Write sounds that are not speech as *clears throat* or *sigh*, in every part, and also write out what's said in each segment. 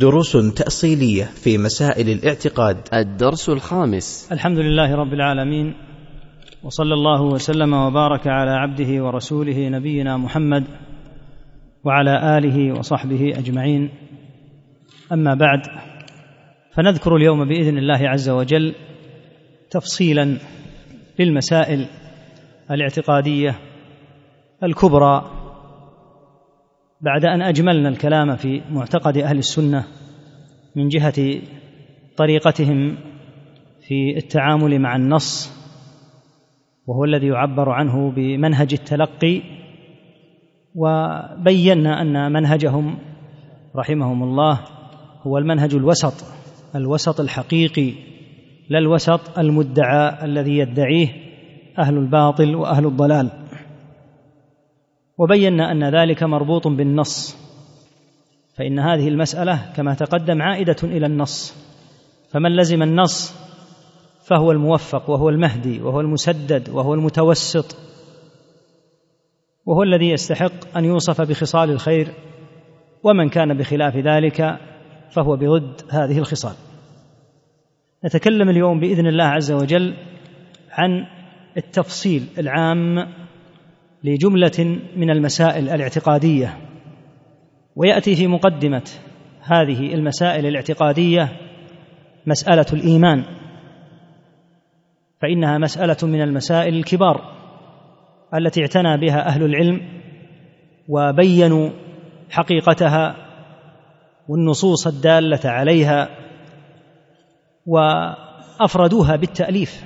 دروس تأصيلية في مسائل الاعتقاد. الدرس الخامس. الحمد لله رب العالمين وصلى الله وسلم وبارك على عبده ورسوله نبينا محمد وعلى آله وصحبه أجمعين. أما بعد فنذكر اليوم بإذن الله عز وجل تفصيلا للمسائل الاعتقادية الكبرى بعد أن أجملنا الكلام في معتقد أهل السنة من جهة طريقتهم في التعامل مع النص وهو الذي يعبر عنه بمنهج التلقي وبينا أن منهجهم رحمهم الله هو المنهج الوسط الوسط الحقيقي لا الوسط المدعى الذي يدعيه أهل الباطل وأهل الضلال. وبينا أن ذلك مربوط بالنص فإن هذه المسألة كما تقدم عائدة إلى النص. فمن لزم النص فهو الموفق وهو المهدي وهو المسدد وهو المتوسط وهو الذي يستحق أن يوصف بخصال الخير ومن كان بخلاف ذلك فهو بضد هذه الخصال. نتكلم اليوم بإذن الله عز وجل عن التفصيل العام لجملة من المسائل الاعتقادية ويأتي في مقدمة هذه المسائل الاعتقادية مسألة الإيمان فإنها مسألة من المسائل الكبار التي اعتنى بها أهل العلم وبينوا حقيقتها والنصوص الدالة عليها وأفردوها بالتأليف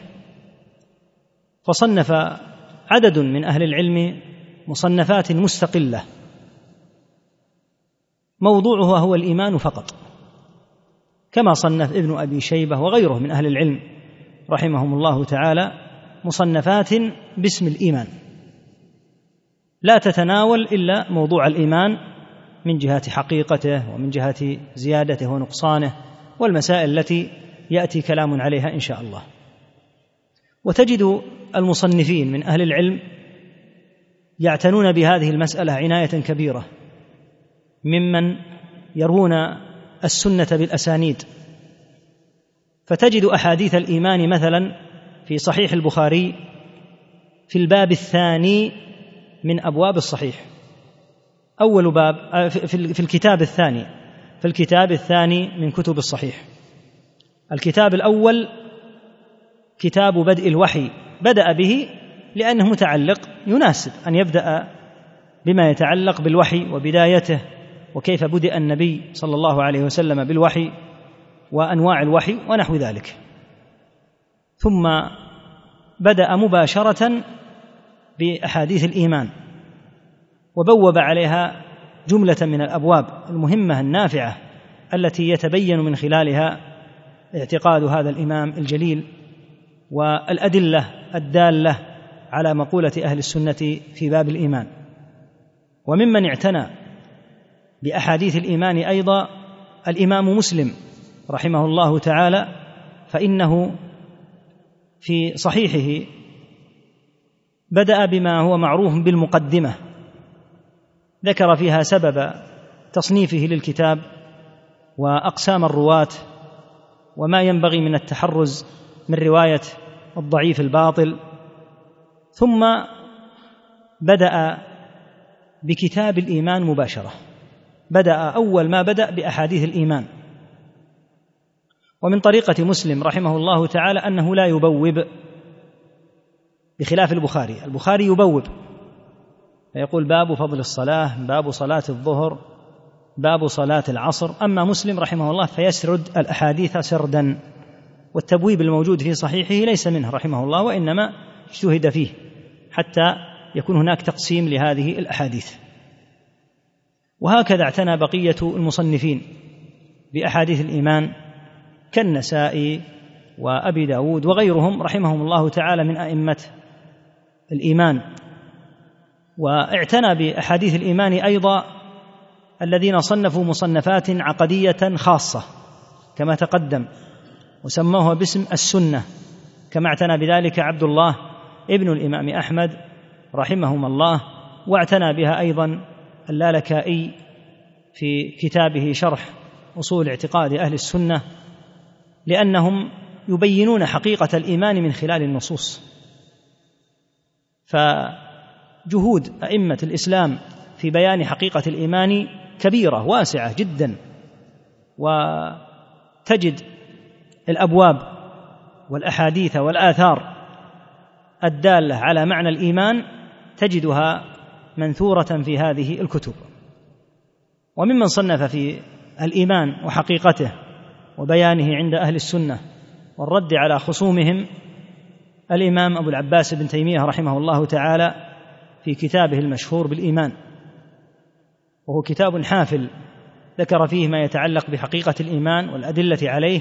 فصنف عدد من أهل العلم مصنفات مستقلة. موضوعها هو الإيمان فقط. كما صنف ابن أبي شيبة وغيره من أهل العلم رحمهم الله تعالى مصنفات باسم الإيمان. لا تتناول إلا موضوع الإيمان من جهة حقيقته ومن جهة زيادته ونقصانه والمسائل التي يأتي كلام عليها إن شاء الله. وتجد المصنفين من أهل العلم يعتنون بهذه المسألة عناية كبيرة ممن يروون السنة بالأسانيد. فتجد أحاديث الإيمان مثلا في صحيح البخاري في الباب الثاني من أبواب الصحيح. أول باب آه، في الكتاب الثاني في الكتاب الثاني من كتب الصحيح. الكتاب الأول كتاب بدء الوحي. بدأ به لأنه متعلق يناسب أن يبدأ بما يتعلق بالوحي وبدايته وكيف بدأ النبي صلى الله عليه وسلم بالوحي وأنواع الوحي ونحو ذلك. ثم بدأ مباشرة بأحاديث الإيمان وبوب عليها جملة من الأبواب المهمة النافعة التي يتبين من خلالها اعتقاد هذا الإمام الجليل والأدلة الدالة على مقولة أهل السنة في باب الإيمان. وممن اعتنى بأحاديث الإيمان أيضا الإمام مسلم رحمه الله تعالى فإنه في صحيحه بدأ بما هو معروف بالمقدمة. ذكر فيها سبب تصنيفه للكتاب وأقسام الرواة وما ينبغي من التحرز من رواية الضعيف الباطل. ثم بدأ بكتاب الإيمان مباشرة. بدأ أول ما بدأ بأحاديث الإيمان. ومن طريقة مسلم رحمه الله تعالى أنه لا يبوب بخلاف البخاري. البخاري يبوب. فيقول باب فضل الصلاة باب صلاة الظهر باب صلاة العصر. أما مسلم رحمه الله فيسرد الأحاديث سردا. والتبويب الموجود في صحيحه ليس منه رحمه الله وإنما اجتهد فيه حتى يكون هناك تقسيم لهذه الأحاديث. وهكذا اعتنى بقية المصنفين بأحاديث الإيمان كالنسائي وأبي داود وغيرهم رحمهم الله تعالى من أئمة الإيمان. واعتنى بأحاديث الإيمان أيضا الذين صنفوا مصنفات عقدية خاصة كما تقدم. وسموها باسم السنة كما اعتنى بذلك عبد الله ابن الإمام أحمد رحمهما الله واعتنى بها أيضا اللالكائي في كتابه شرح أصول اعتقاد أهل السنة لأنهم يبينون حقيقة الإيمان من خلال النصوص. فجهود أئمة الإسلام في بيان حقيقة الإيمان كبيرة واسعة جدا وتجد الأبواب والأحاديث والآثار الدالة على معنى الإيمان تجدها منثورة في هذه الكتب. وممن صنف في الإيمان وحقيقته وبيانه عند أهل السنة والرد على خصومهم الإمام أبو العباس بن تيمية رحمه الله تعالى في كتابه المشهور بالإيمان. وهو كتاب حافل ذكر فيه ما يتعلق بحقيقة الإيمان والأدلة عليه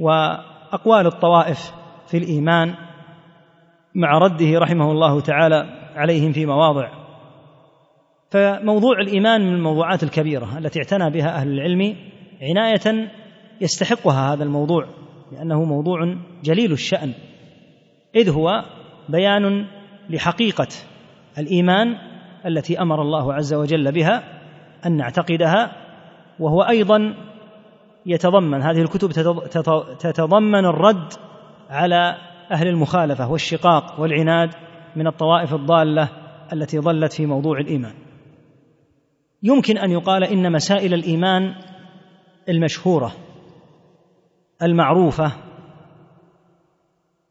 وأقوال الطوائف في الإيمان مع رده رحمه الله تعالى عليهم في مواضع. فموضوع الإيمان من الموضوعات الكبيرة التي اعتنى بها أهل العلم عناية يستحقها هذا الموضوع لأنه موضوع جليل الشأن إذ هو بيان لحقيقة الإيمان التي أمر الله عز وجل بها أن نعتقدها وهو أيضا يتضمن هذه الكتب تتضمن الرد على أهل المخالفة والشقاق والعناد من الطوائف الضالة التي ضلت في موضوع الإيمان. يمكن أن يقال إن مسائل الإيمان المشهورة المعروفة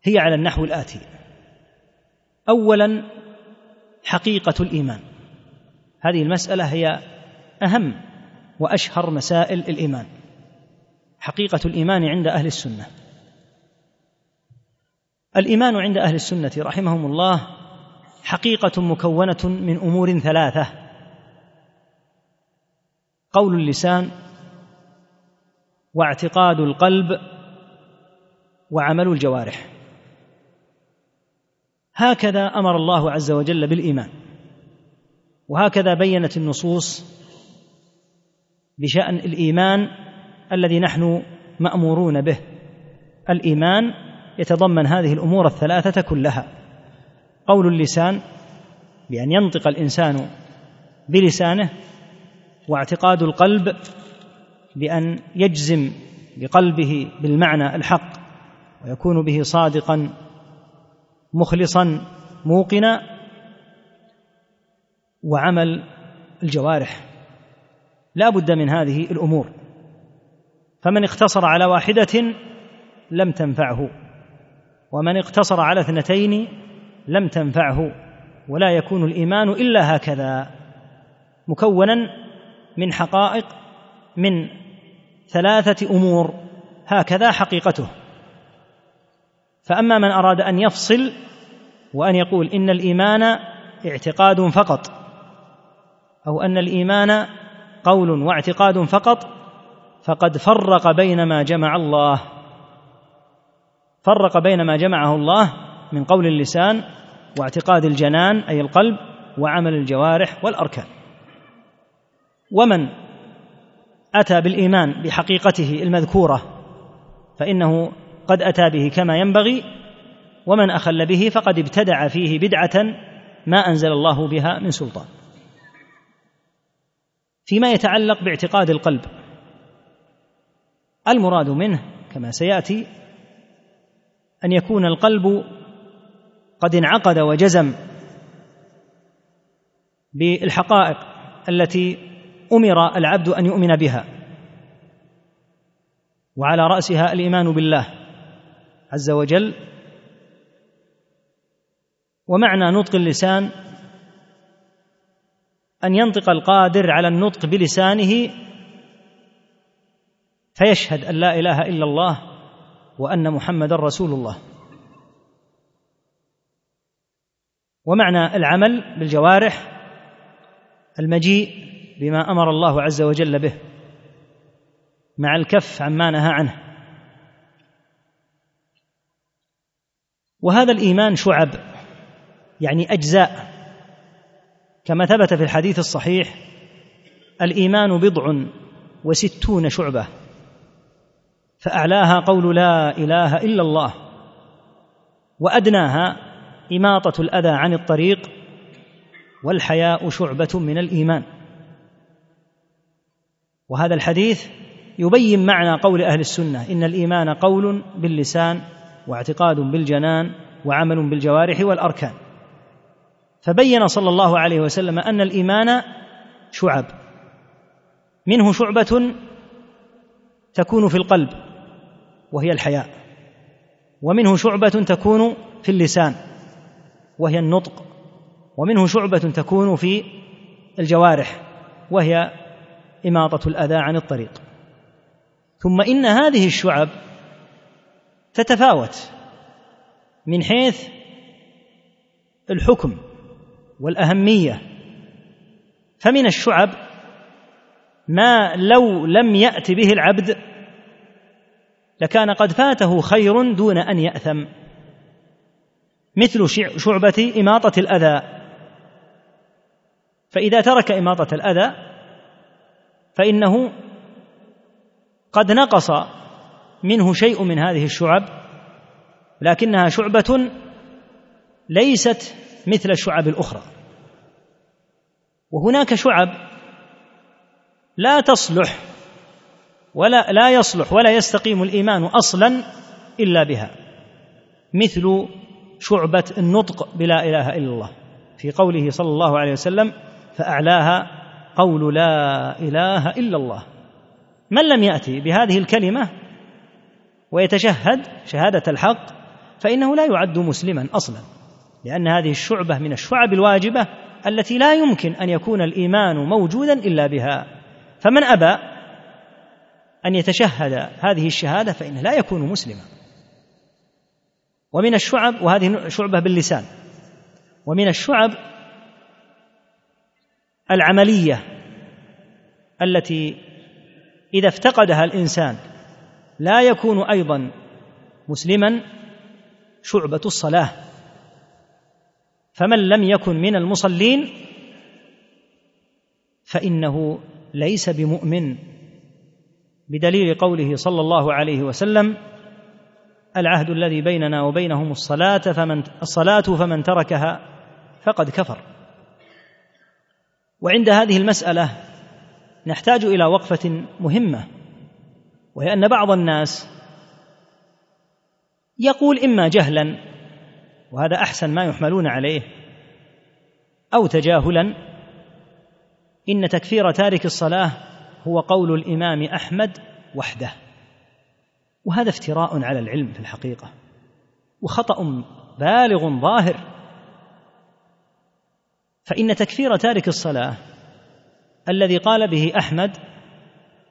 هي على النحو الآتي. اولا حقيقة الإيمان. هذه المسألة هي أهم وأشهر مسائل الإيمان. حقيقة الإيمان عند أهل السنة. الإيمان عند أهل السنة رحمهم الله حقيقة مكونة من أمور ثلاثة. قول اللسان واعتقاد القلب وعمل الجوارح. هكذا أمر الله عز وجل بالإيمان. وهكذا بينت النصوص بشأن الإيمان الذي نحن مأمورون به. الإيمان يتضمن هذه الأمور الثلاثة كلها. قول اللسان بأن ينطق الإنسان بلسانه واعتقاد القلب بأن يجزم بقلبه بالمعنى الحق ويكون به صادقا مخلصا موقنا وعمل الجوارح. لا بد من هذه الأمور. فمن اقتصر على واحدة لم تنفعه ومن اقتصر على اثنتين لم تنفعه ولا يكون الإيمان إلا هكذا مكونا من حقائق من ثلاثة أمور هكذا حقيقته. فأما من أراد أن يفصل وأن يقول إن الإيمان اعتقاد فقط أو أن الإيمان قول واعتقاد فقط فقد فرق بين ما جمع الله. فرق بين ما جمعه الله من قول اللسان واعتقاد الجنان أي القلب وعمل الجوارح والأركان. ومن أتى بالإيمان بحقيقته المذكورة فإنه قد أتى به كما ينبغي ومن أخل به فقد ابتدع فيه بدعة ما أنزل الله بها من سلطان. فيما يتعلق باعتقاد القلب. المراد منه كما سيأتي أن يكون القلب قد انعقد وجزم بالحقائق التي أمر العبد أن يؤمن بها وعلى رأسها الإيمان بالله عز وجل ومعنى نطق اللسان أن ينطق القادر على النطق بلسانه فيشهد أن لا إله إلا الله وأن محمدا رسول الله. ومعنى العمل بالجوارح المجيء بما أمر الله عز وجل به مع الكف عما نهى عنه. وهذا الإيمان شعب يعني أجزاء. كما ثبت في الحديث الصحيح الإيمان بضع وستون شعبة. فأعلاها قول لا إله إلا الله وأدناها إماطة الأذى عن الطريق والحياء شعبة من الإيمان. وهذا الحديث يبين معنى قول أهل السنة إن الإيمان قول باللسان واعتقاد بالجنان وعمل بالجوارح والأركان. فبين صلى الله عليه وسلم أن الإيمان شعب منه شعبة تكون في القلب. وهي الحياء. ومنه شعبة تكون في اللسان وهي النطق. ومنه شعبة تكون في الجوارح وهي إماطة الأذى عن الطريق. ثم إن هذه الشعب تتفاوت من حيث الحكم والأهمية. فمن الشعب ما لو لم يأت به العبد لكان قد فاته خير دون أن يأثم. مثل شعبة إماطة الأذى. فإذا ترك إماطة الأذى فإنه قد نقص منه شيء من هذه الشعب لكنها شعبة ليست مثل الشعب الأخرى. وهناك شعب لا تصلح ولا لا يصلح ولا يستقيم الإيمان أصلا إلا بها. مثل شعبة النطق بلا إله إلا الله. في قوله صلى الله عليه وسلم فأعلاها قول لا إله إلا الله. من لم يأتي بهذه الكلمة ويتشهد شهادة الحق فإنه لا يعد مسلما أصلا. لأن هذه الشعبة من الشعب الواجبة التي لا يمكن أن يكون الإيمان موجودا إلا بها. فمن أبى أن يتشهد هذه الشهادة فإنه لا يكون مسلما. ومن الشعب وهذه شعبة باللسان ومن الشعب العملية التي إذا افتقدها الإنسان لا يكون أيضا مسلما شعبة الصلاة. فمن لم يكن من المصلين فإنه ليس بمؤمن. بدليل قوله صلى الله عليه وسلم العهد الذي بيننا وبينهم الصلاة فمن الصلاة فمن تركها فقد كفر. وعند هذه المسألة نحتاج إلى وقفة مهمة وهي أن بعض الناس يقول إما جهلا وهذا أحسن ما يحملون عليه أو تجاهلا إن تكفير تارك الصلاة هو قول الإمام أحمد وحده. وهذا افتراء على العلم في الحقيقة. وخطأ بالغ ظاهر. فإن تكفير تارك الصلاة الذي قال به أحمد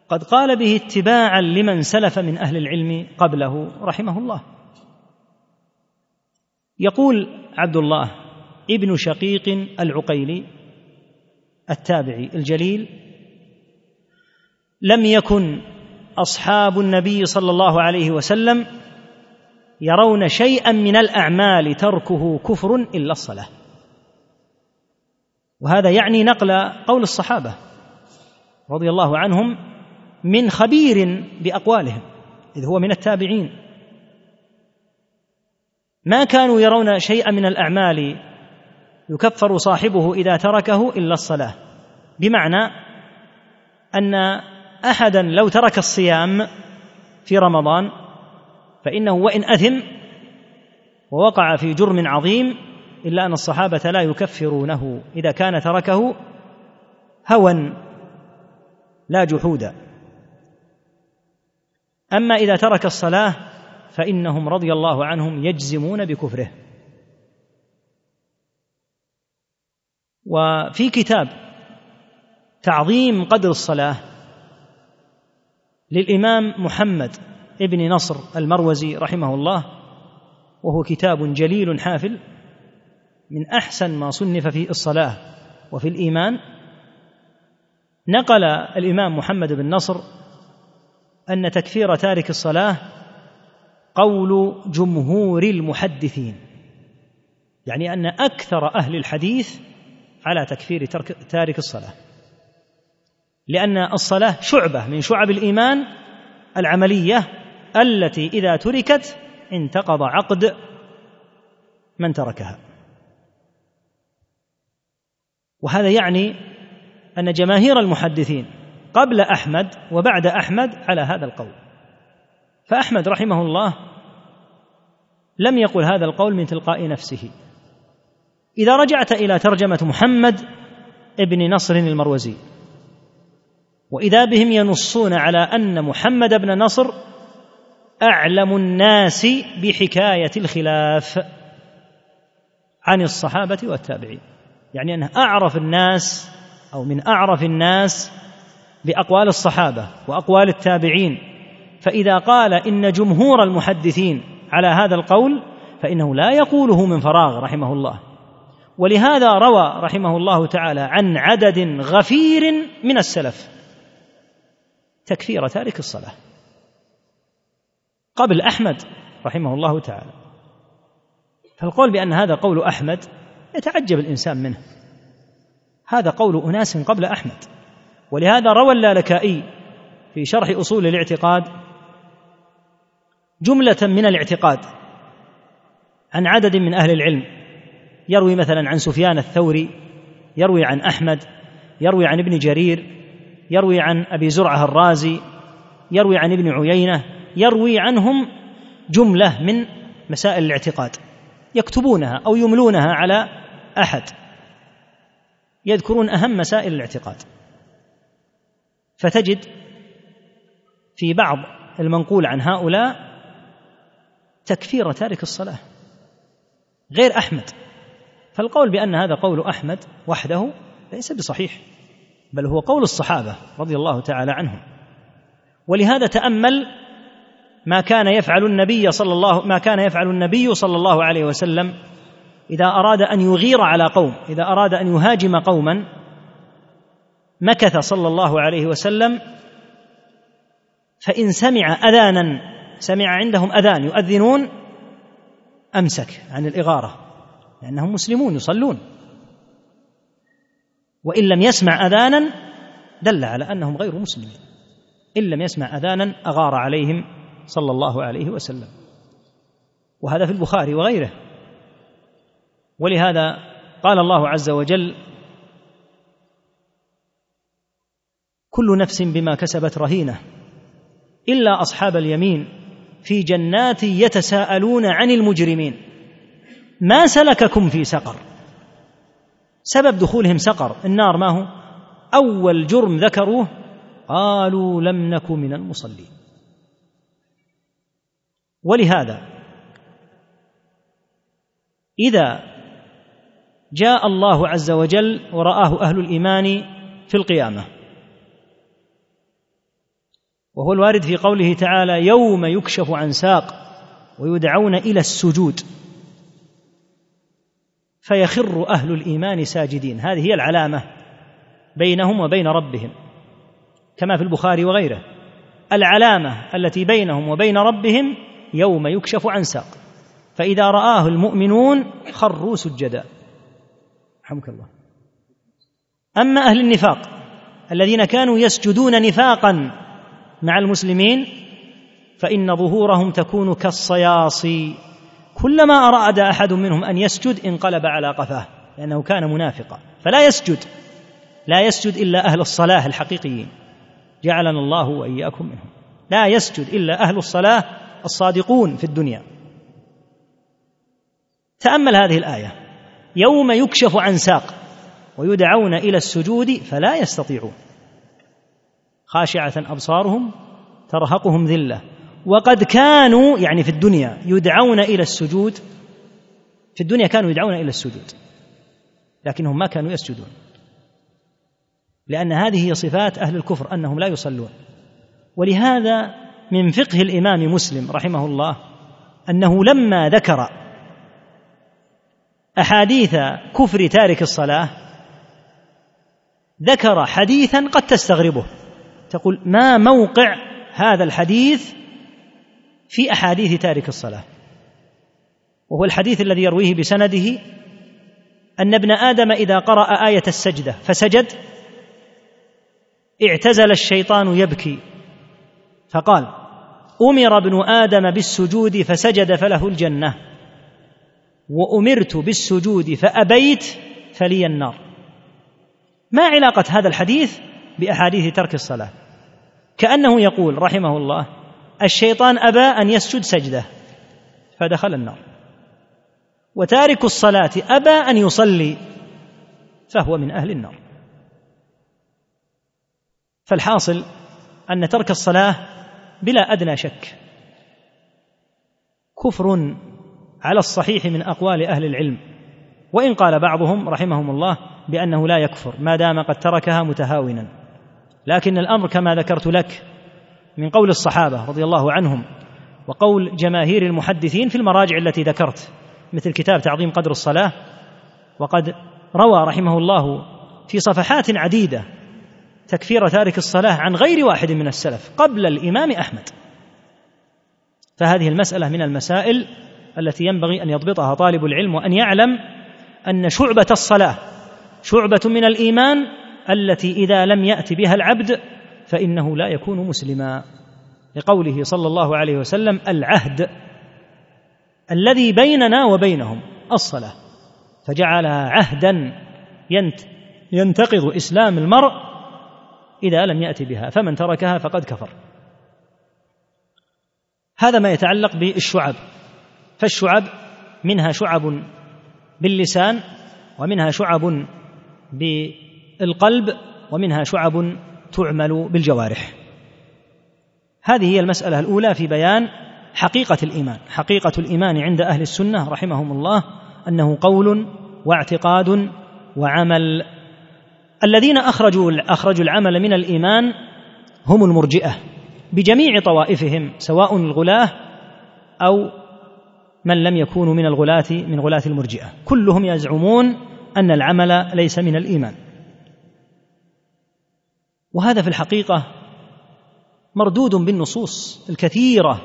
قد قال به اتباعا لمن سلف من أهل العلم قبله رحمه الله. يقول عبد الله ابن شقيق العقيلي التابعي الجليل لم يكن أصحاب النبي صلى الله عليه وسلم يرون شيئا من الأعمال تركه كفر إلا الصلاة. وهذا يعني نقل قول الصحابة رضي الله عنهم من خبير بأقوالهم إذ هو من التابعين. ما كانوا يرون شيئا من الأعمال يكفر صاحبه إذا تركه إلا الصلاة بمعنى أن أحدا لو ترك الصيام في رمضان فإنه وإن أثم ووقع في جرم عظيم إلا أن الصحابة لا يكفرونه إذا كان تركه هوى لا جحودا أما إذا ترك الصلاة فإنهم رضي الله عنهم يجزمون بكفره. وفي كتاب تعظيم قدر الصلاة للإمام محمد ابن نصر المروزي رحمه الله وهو كتاب جليل حافل من أحسن ما صنف في الصلاة وفي الإيمان. نقل الإمام محمد بن نصر أن تكفير تارك الصلاة قول جمهور المحدثين يعني أن أكثر أهل الحديث على تكفير تارك الصلاة. لأن الصلاة شعبة من شعب الإيمان العملية التي إذا تركت انتقض عقد من تركها. وهذا يعني أن جماهير المحدثين قبل أحمد وبعد أحمد على هذا القول. فأحمد رحمه الله لم يقل هذا القول من تلقاء نفسه. إذا رجعت إلى ترجمة محمد ابن نصر المروزي وإذا بهم ينصون على أن محمد بن نصر أعلم الناس بحكاية الخلاف عن الصحابة والتابعين. يعني انه أعرف الناس أو من أعرف الناس بأقوال الصحابة وأقوال التابعين. فإذا قال إن جمهور المحدثين على هذا القول فإنه لا يقوله من فراغ رحمه الله. ولهذا روى رحمه الله تعالى عن عدد غفير من السلف. تكفير تارك الصلاة. قبل أحمد رحمه الله تعالى. فالقول بأن هذا قول أحمد يتعجب الإنسان منه. هذا قول أناس قبل أحمد. ولهذا روى اللالكائي في شرح أصول الاعتقاد جملة من الاعتقاد عن عدد من أهل العلم. يروي مثلا عن سفيان الثوري يروي عن أحمد يروي عن ابن جرير يروي عن أبي زرعة الرازي يروي عن ابن عيينة يروي عنهم جملة من مسائل الاعتقاد يكتبونها أو يملونها على أحد. يذكرون أهم مسائل الاعتقاد. فتجد في بعض المنقول عن هؤلاء تكفير تارك الصلاة غير أحمد. فالقول بأن هذا قول أحمد وحده ليس بصحيح. بل هو قول الصحابة رضي الله تعالى عنهم. ولهذا تأمل ما كان يفعل النبي صلى الله ما كان يفعل النبي صلى الله عليه وسلم إذا أراد أن يغير على قوم إذا أراد أن يهاجم قوما مكث صلى الله عليه وسلم فإن سمع أذانا سمع عندهم أذان يؤذنون أمسك عن الإغارة لأنهم مسلمون يصلون. وإن لم يسمع أذانا دل على أنهم غير مسلمين. إن لم يسمع أذانا أغار عليهم صلى الله عليه وسلم. وهذا في البخاري وغيره. ولهذا قال الله عز وجل كل نفس بما كسبت رهينة إلا أصحاب اليمين في جنات يتساءلون عن المجرمين. ما سلككم في سقر؟ سبب دخولهم سقر. النار ما هو؟ أول جرم ذكروه قالوا لم نك من المصلين. ولهذا إذا جاء الله عز وجل ورآه أهل الإيمان في القيامة وهو الوارد في قوله تعالى يوم يكشف عن ساق ويدعون إلى السجود فيخر أهل الإيمان ساجدين. هذه هي العلامة بينهم وبين ربهم كما في البخاري وغيره. العلامة التي بينهم وبين ربهم يوم يكشف عن ساق فإذا رآه المؤمنون خروا سجدا. رحمك الله. أما أهل النفاق الذين كانوا يسجدون نفاقا مع المسلمين فإن ظهورهم تكون كالصياصي. كلما أراد أحد منهم أن يسجد انقلب على قفاه لأنه كان منافقا. فلا يسجد لا يسجد إلا أهل الصلاة الحقيقيين. جعلنا الله وإياكم منهم. لا يسجد إلا أهل الصلاة الصادقون في الدنيا. تأمل هذه الآية. يوم يكشف عن ساق ويدعون إلى السجود فلا يستطيعون. خاشعة أبصارهم ترهقهم ذلة. وقد كانوا يعني في الدنيا يدعون إلى السجود. في الدنيا كانوا يدعون إلى السجود لكنهم ما كانوا يسجدون. لأن هذه هي صفات أهل الكفر أنهم لا يصلون. ولهذا من فقه الإمام مسلم رحمه الله أنه لما ذكر أحاديث كفر تارك الصلاة ذكر حديثا قد تستغربه. تقول ما موقع هذا الحديث في أحاديث تارك الصلاة وهو الحديث الذي يرويه بسنده أن ابن آدم إذا قرأ آية السجدة فسجد اعتزل الشيطان يبكي فقال أمر ابن آدم بالسجود فسجد فله الجنة وأمرت بالسجود فأبيت فلي النار. ما علاقة هذا الحديث بأحاديث ترك الصلاة؟ كأنه يقول رحمه الله الشيطان أبى أن يسجد سجدة فدخل النار. وتارك الصلاة أبى أن يصلي فهو من أهل النار. فالحاصل أن ترك الصلاة بلا أدنى شك. كفر على الصحيح من أقوال أهل العلم. وإن قال بعضهم رحمهم الله بأنه لا يكفر ما دام قد تركها متهاونا. لكن الأمر كما ذكرت لك من قول الصحابة رضي الله عنهم وقول جماهير المحدثين في المراجع التي ذكرت مثل كتاب تعظيم قدر الصلاة وقد روى رحمه الله في صفحات عديدة تكفير تارك الصلاة عن غير واحد من السلف قبل الإمام أحمد. فهذه المسألة من المسائل التي ينبغي أن يضبطها طالب العلم وأن يعلم أن شعبة الصلاة شعبة من الإيمان التي إذا لم يات بها العبد فإنه لا يكون مسلما. لقوله صلى الله عليه وسلم العهد الذي بيننا وبينهم الصلاة. فجعلها عهدا ينتقض إسلام المرء إذا لم يات بها. فمن تركها فقد كفر. هذا ما يتعلق بالشعب. فالشعب منها شعب باللسان ومنها شعب بالقلب ومنها شعب تعمل بالجوارح. هذه هي المسألة الأولى في بيان حقيقة الإيمان. حقيقة الإيمان عند أهل السنة رحمهم الله أنه قول واعتقاد وعمل. الذين أخرجوا أخرجوا العمل من الإيمان هم المرجئة بجميع طوائفهم سواء الغلاة أو من لم يكونوا من الغلاة من غلاة المرجئة. كلهم يزعمون أن العمل ليس من الإيمان. وهذا في الحقيقة مردود بالنصوص الكثيرة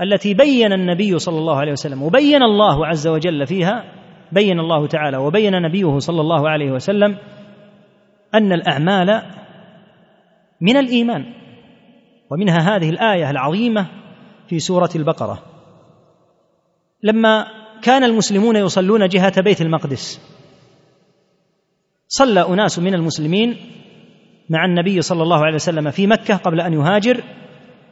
التي بين النبي صلى الله عليه وسلم وبين الله عز وجل فيها بين الله تعالى وبين نبيه صلى الله عليه وسلم أن الأعمال من الإيمان. ومنها هذه الآية العظيمة في سورة البقرة. لما كان المسلمون يصلون جهة بيت المقدس صلى أناس من المسلمين مع النبي صلى الله عليه وسلم في مكة قبل أن يهاجر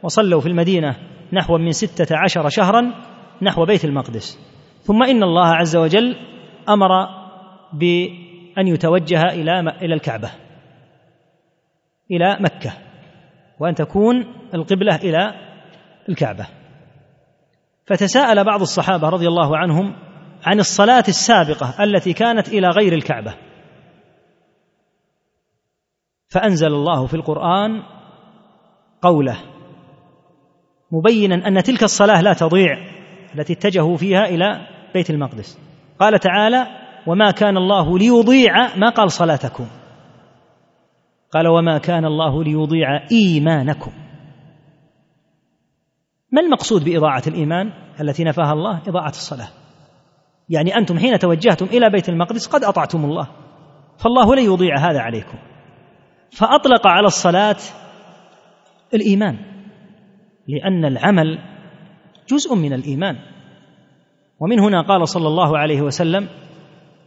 وصلوا في المدينة نحو من ستة عشر شهرا نحو بيت المقدس. ثم إن الله عز وجل أمر بأن يتوجه إلى إلى الكعبة إلى مكة وأن تكون القبلة إلى الكعبة. فتساءل بعض الصحابة رضي الله عنهم عن الصلاة السابقة التي كانت إلى غير الكعبة. فأنزل الله في القرآن قوله مبينا أن تلك الصلاة لا تضيع التي اتجهوا فيها إلى بيت المقدس. قال تعالى وما كان الله ليضيع ما قال صلاتكم. قال وما كان الله ليضيع إيمانكم. ما المقصود بإضاعة الإيمان التي نفاها الله؟ إضاعة الصلاة. يعني أنتم حين توجهتم إلى بيت المقدس قد أطعتم الله فالله لن يضيع هذا عليكم. فأطلق على الصلاة الإيمان لأن العمل جزء من الإيمان. ومن هنا قال صلى الله عليه وسلم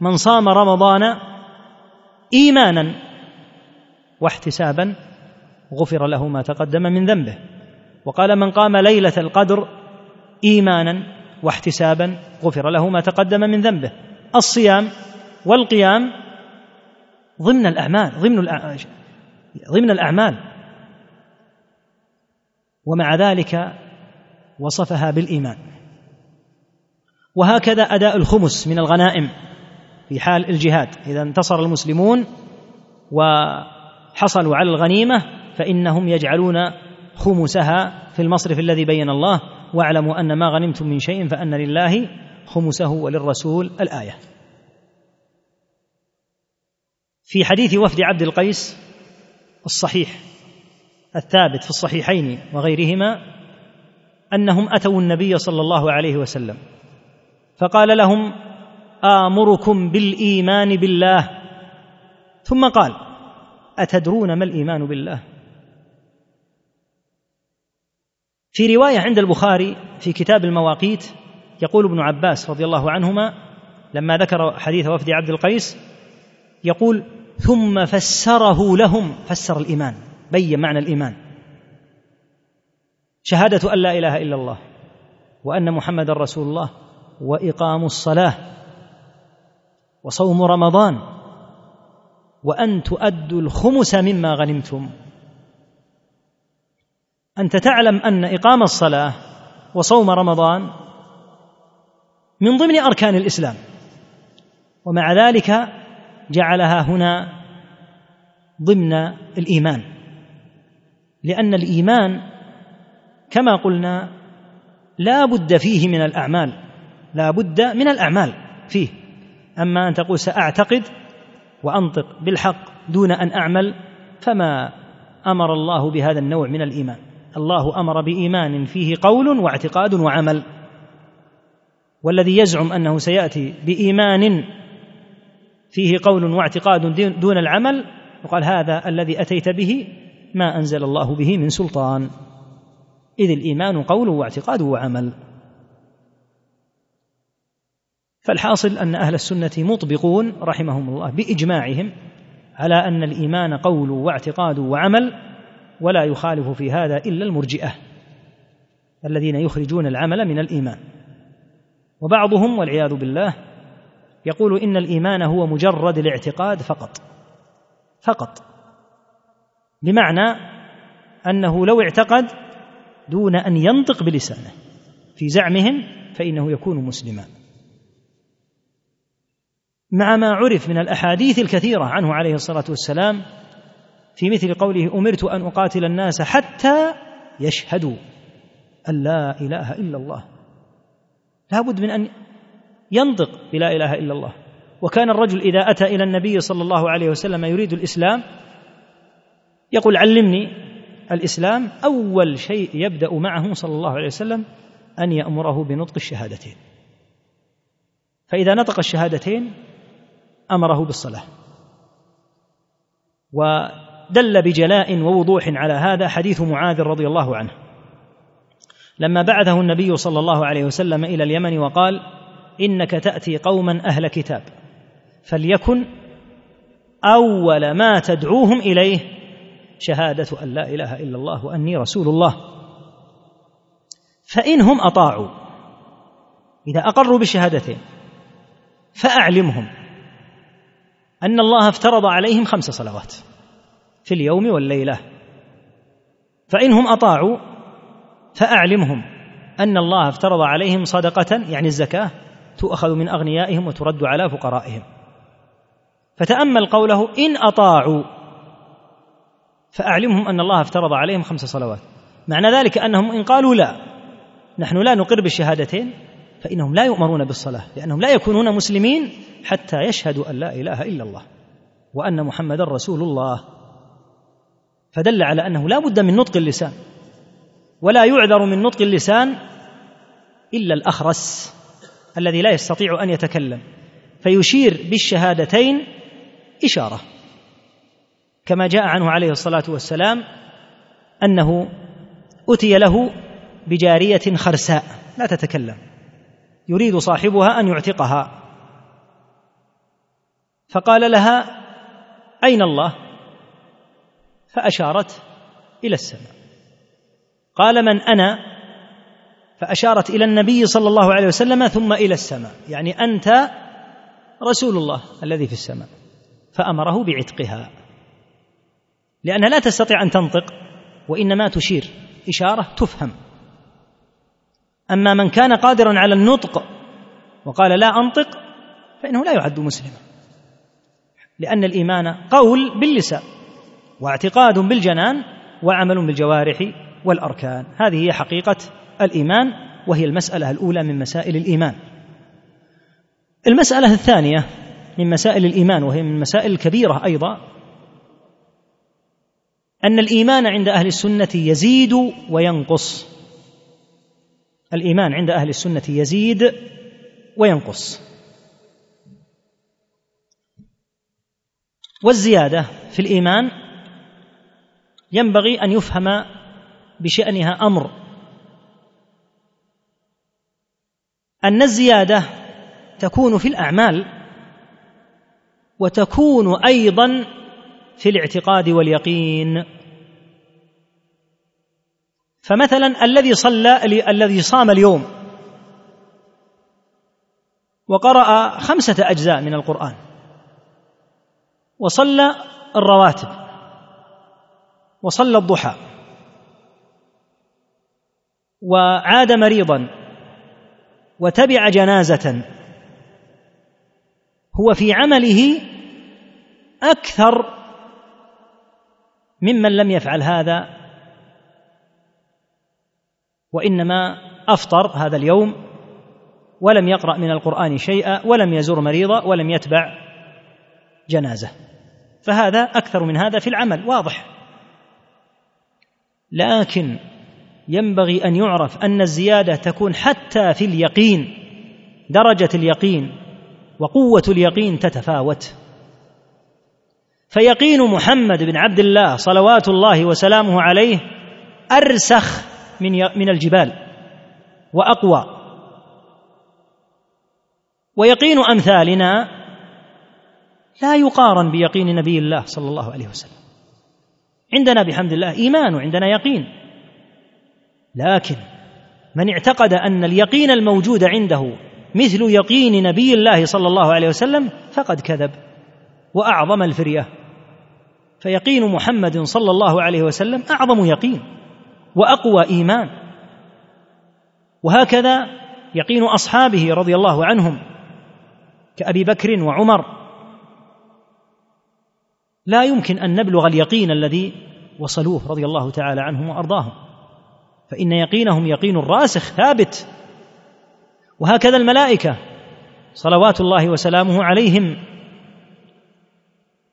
من صام رمضان إيمانا واحتسابا غفر له ما تقدم من ذنبه. وقال من قام ليلة القدر إيمانا واحتسابا غفر له ما تقدم من ذنبه. الصيام والقيام ضمن الأعمال ضمن ضمن الأعمال. ومع ذلك وصفها بالإيمان. وهكذا أداء الخمس من الغنائم في حال الجهاد. إذا انتصر المسلمون وحصلوا على الغنيمة فإنهم يجعلون خمسها في المصرف الذي بين الله. واعلموا أن ما غنمتم من شيء فأن لله خمسه وللرسول الآية. في حديث وفد عبد القيس الصحيح الثابت في الصحيحين وغيرهما أنهم أتوا النبي صلى الله عليه وسلم فقال لهم آمركم بالإيمان بالله. ثم قال أتدرون ما الإيمان بالله؟ في رواية عند البخاري في كتاب المواقيت يقول ابن عباس رضي الله عنهما لما ذكر حديث وفد عبد القيس يقول ثم فسره لهم. فسر الإيمان. بين معنى الإيمان. شهادة أن لا إله إلا الله وأن محمدا رسول الله وإقام الصلاة وصوم رمضان وأن تؤدوا الخمس مما غنمتم. أنت تعلم أن إقام الصلاة وصوم رمضان من ضمن أركان الإسلام. ومع ذلك جعلها هنا ضمن الإيمان. لأن الإيمان كما قلنا لا بد فيه من الأعمال لا بد من الأعمال فيه. أما أن تقول سأعتقد وأنطق بالحق دون أن أعمل فما أمر الله بهذا النوع من الإيمان. الله أمر بإيمان فيه قول واعتقاد وعمل. والذي يزعم أنه سيأتي بإيمان فيه قول واعتقاد دون العمل يقال هذا الذي أتيت به ما أنزل الله به من سلطان. إذ الإيمان قول واعتقاد وعمل. فالحاصل أن أهل السنة مطبقون رحمهم الله بإجماعهم على أن الإيمان قول واعتقاد وعمل ولا يخالف في هذا إلا المرجئة الذين يخرجون العمل من الإيمان. وبعضهم والعياذ بالله يقول إن الإيمان هو مجرد الاعتقاد فقط. فقط. بمعنى أنه لو اعتقد دون أن ينطق بلسانه في زعمهم فإنه يكون مسلما. مع ما عرف من الأحاديث الكثيرة عنه عليه الصلاة والسلام في مثل قوله أمرت أن أقاتل الناس حتى يشهدوا أن لا إله إلا الله. لابد من أن ينطق بلا إله إلا الله. وكان الرجل إذا أتى إلى النبي صلى الله عليه وسلم يريد الإسلام يقول علمني الإسلام أول شيء يبدأ معه صلى الله عليه وسلم أن يأمره بنطق الشهادتين. فإذا نطق الشهادتين أمره بالصلاة. ودل بجلاء ووضوح على هذا حديث معاذ رضي الله عنه. لما بعثه النبي صلى الله عليه وسلم إلى اليمن وقال إنك تأتي قوما أهل كتاب. فليكن أول ما تدعوهم إليه شهادة أن لا إله إلا الله وأني رسول الله. فانهم أطاعوا إذا أقروا بالشهادتين فأعلمهم أن الله افترض عليهم خمس صلوات في اليوم والليلة. فانهم أطاعوا فأعلمهم أن الله افترض عليهم صدقة يعني الزكاة تؤخذ من أغنيائهم وترد على فقرائهم. فتأمل قوله إن أطاعوا فأعلمهم أن الله افترض عليهم خمس صلوات. معنى ذلك أنهم إن قالوا لا نحن لا نقر بالشهادتين فإنهم لا يؤمرون بالصلاة لأنهم لا يكونون مسلمين حتى يشهدوا أن لا إله إلا الله وأن محمدا رسول الله. فدل على أنه لا بد من نطق اللسان ولا يعذر من نطق اللسان إلا الأخرس. الذي لا يستطيع أن يتكلم فيشير بالشهادتين إشارة كما جاء عنه عليه الصلاة والسلام أنه أتي له بجارية خرساء لا تتكلم يريد صاحبها أن يعتقها. فقال لها أين الله؟ فأشارت إلى السماء. قال من أنا؟ فأشارت إلى النبي صلى الله عليه وسلم ثم إلى السماء. يعني أنت رسول الله الذي في السماء. فأمره بعتقها. لانها لا تستطيع أن تنطق وإنما تشير. إشارة تفهم. أما من كان قادرا على النطق وقال لا أنطق فإنه لا يعد مسلما. لأن الإيمان قول باللسان واعتقاد بالجنان وعمل بالجوارح والأركان. هذه هي حقيقة الإيمان وهي المسألة الأولى من مسائل الإيمان. المسألة الثانية من مسائل الإيمان وهي من المسائل الكبيره أيضا أن الإيمان عند أهل السنة يزيد وينقص. الإيمان عند أهل السنة يزيد وينقص. والزيادة في الإيمان ينبغي أن يفهم بشأنها أمر. أن الزيادة تكون في الأعمال وتكون أيضا في الاعتقاد واليقين. فمثلا الذي صلى الذي صام اليوم وقرأ خمسة أجزاء من القرآن وصلى الرواتب وصلى الضحى وعاد مريضا وتبع جنازة. هو في عمله أكثر ممن لم يفعل هذا وإنما أفطر هذا اليوم ولم يقرأ من القرآن شيئا ولم يزور مريضا ولم يتبع جنازة. فهذا أكثر من هذا في العمل واضح. لكن ينبغي أن يعرف أن الزيادة تكون حتى في اليقين درجة اليقين وقوة اليقين تتفاوت. فيقين محمد بن عبد الله صلوات الله وسلامه عليه أرسخ من من الجبال وأقوى. ويقين أمثالنا لا يقارن بيقين نبي الله صلى الله عليه وسلم. عندنا بحمد الله إيمان وعندنا يقين. لكن من اعتقد أن اليقين الموجود عنده مثل يقين نبي الله صلى الله عليه وسلم فقد كذب وأعظم الفرية. فيقين محمد صلى الله عليه وسلم أعظم يقين وأقوى إيمان. وهكذا يقين أصحابه رضي الله عنهم كأبي بكر وعمر. لا يمكن أن نبلغ اليقين الذي وصلوه رضي الله تعالى عنهم وأرضاهم. فإن يقينهم يقين راسخ ثابت. وهكذا الملائكة صلوات الله وسلامه عليهم.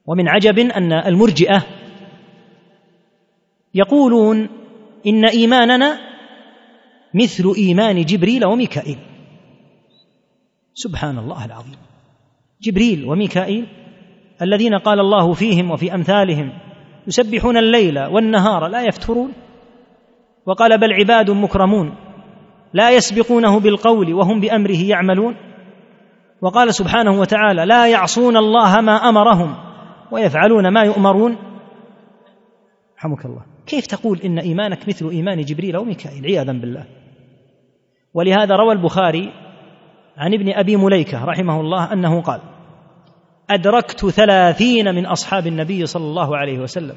ومن عجب أن المرجئة يقولون إن إيماننا مثل إيمان جبريل وميكائيل. سبحان الله العظيم. جبريل وميكائيل الذين قال الله فيهم وفي أمثالهم يسبحون الليل والنهار لا يفترون. وقال بل عباد مكرمون لا يسبقونه بالقول وهم بأمره يعملون. وقال سبحانه وتعالى لا يعصون الله ما أمرهم ويفعلون ما يؤمرون. رحمك الله. كيف تقول إن إيمانك مثل إيمان جبريل وميكائيل؟ عياذا بالله. ولهذا روى البخاري عن ابن أبي مليكة رحمه الله أنه قال أدركت ثلاثين من أصحاب النبي صلى الله عليه وسلم.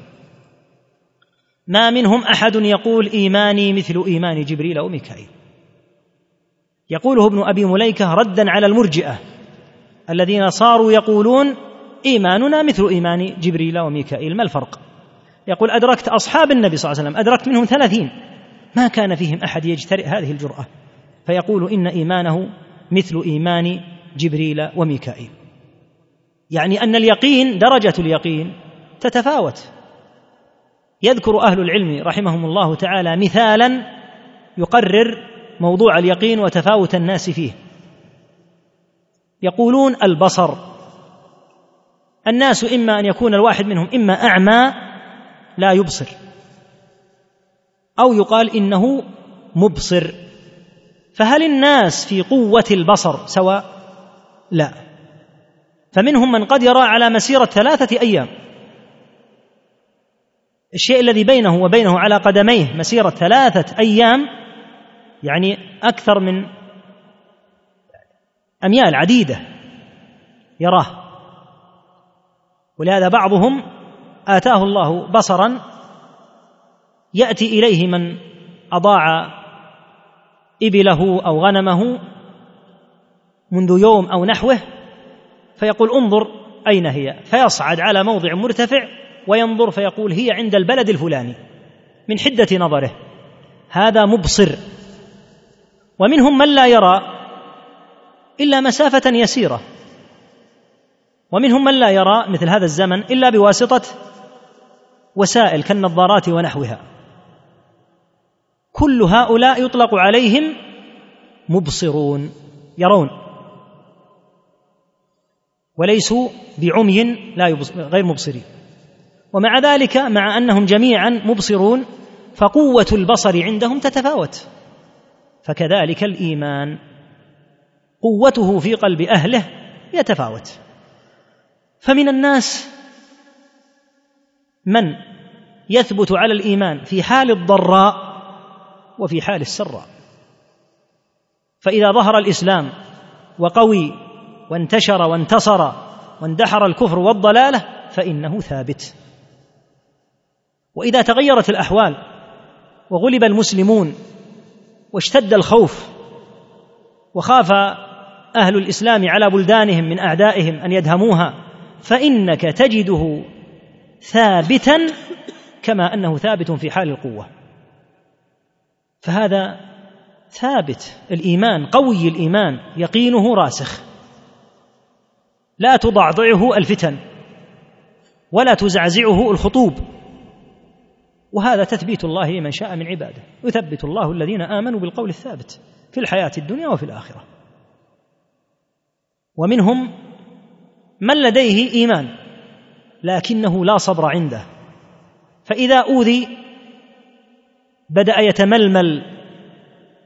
ما منهم أحد يقول إيماني مثل إيمان جبريل وميكائيل. يقوله ابن أبي مليكة ردا على المرجئة الذين صاروا يقولون إيماننا مثل إيمان جبريل وميكائيل. ما الفرق؟ يقول أدركت أصحاب النبي صلى الله عليه وسلم أدركت منهم ثلاثين. ما كان فيهم أحد يجترئ هذه الجرأة. فيقول إن إيمانه مثل إيمان جبريل وميكائيل. يعني أن اليقين درجة اليقين تتفاوت. يذكر أهل العلم رحمهم الله تعالى مثالا يقرر موضوع اليقين وتفاوت الناس فيه. يقولون البصر. الناس إما أن يكون الواحد منهم إما أعمى لا يبصر. أو يقال إنه مبصر. فهل الناس في قوة البصر سواء؟ لا. فمنهم من قد يرى على مسيرة ثلاثة أيام. الشيء الذي بينه وبينه على قدميه مسيرة ثلاثة أيام يعني أكثر من أميال عديدة. يراه. ولهذا بعضهم آتاه الله بصرا يأتي إليه من أضاع إبله أو غنمه منذ يوم أو نحوه فيقول انظر أين هي؟ فيصعد على موضع مرتفع وينظر فيقول هي عند البلد الفلاني من حدة نظره. هذا مبصر. ومنهم من لا يرى إلا مسافة يسيرة. ومنهم من لا يرى مثل هذا الزمن إلا بواسطة وسائل كالنظارات ونحوها. كل هؤلاء يطلق عليهم مبصرون يرون. وليسوا بعمي لا غير مبصرين. ومع ذلك مع أنهم جميعا مبصرون فقوة البصر عندهم تتفاوت. فكذلك الإيمان. قوته في قلب أهله يتفاوت. فمن الناس من يثبت على الإيمان في حال الضراء وفي حال السراء. فإذا ظهر الإسلام وقوي وانتشر وانتصر واندحر الكفر والضلالة فإنه ثابت. وإذا تغيرت الأحوال وغلب المسلمون واشتد الخوف وخاف أهل الإسلام على بلدانهم من أعدائهم أن يدهموها فإنك تجده ثابتا كما أنه ثابت في حال القوة. فهذا ثابت الإيمان قوي الإيمان يقينه راسخ. لا تضعضعه الفتن ولا تزعزعه الخطوب. وهذا تثبيت الله لمن شاء من عباده. يثبت الله الذين آمنوا بالقول الثابت في الحياة الدنيا وفي الآخرة. ومنهم من لديه إيمان لكنه لا صبر عنده. فإذا أوذي بدأ يتململ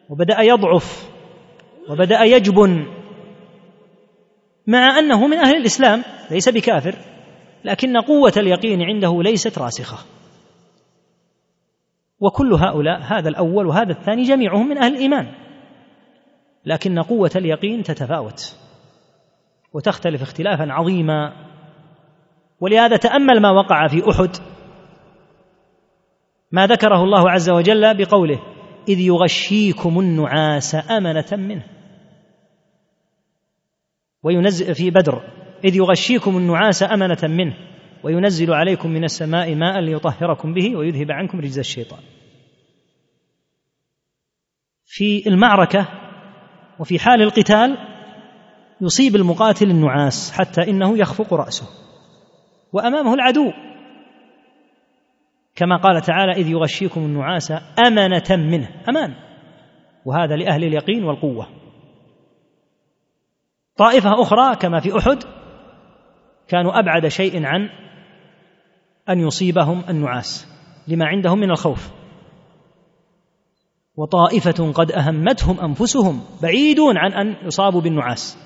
وبدأ يضعف وبدأ يجبن مع أنه من أهل الإسلام ليس بكافر لكن قوة اليقين عنده ليست راسخة. وكل هؤلاء هذا الأول وهذا الثاني جميعهم من أهل الإيمان. لكن قوة اليقين تتفاوت وتختلف اختلافا عظيما. ولهذا تأمل ما وقع في أحد. ما ذكره الله عز وجل بقوله إذ يغشيكم النعاس أمنة منه. وينزل في بدر إذ يغشيكم النعاس أمنة منه. وينزل عليكم من السماء ماء ليطهركم به ويذهب عنكم رجز الشيطان. في المعركة وفي حال القتال يصيب المقاتل النعاس حتى إنه يخفق رأسه وأمامه العدو. كما قال تعالى إذ يغشيكم النعاس أمنة منه. أمان. وهذا لأهل اليقين والقوة. طائفة أخرى كما في أحد كانوا أبعد شيء عن أن يصيبهم النعاس لما عندهم من الخوف. وطائفة قد أهمتهم أنفسهم بعيدون عن أن يصابوا بالنعاس.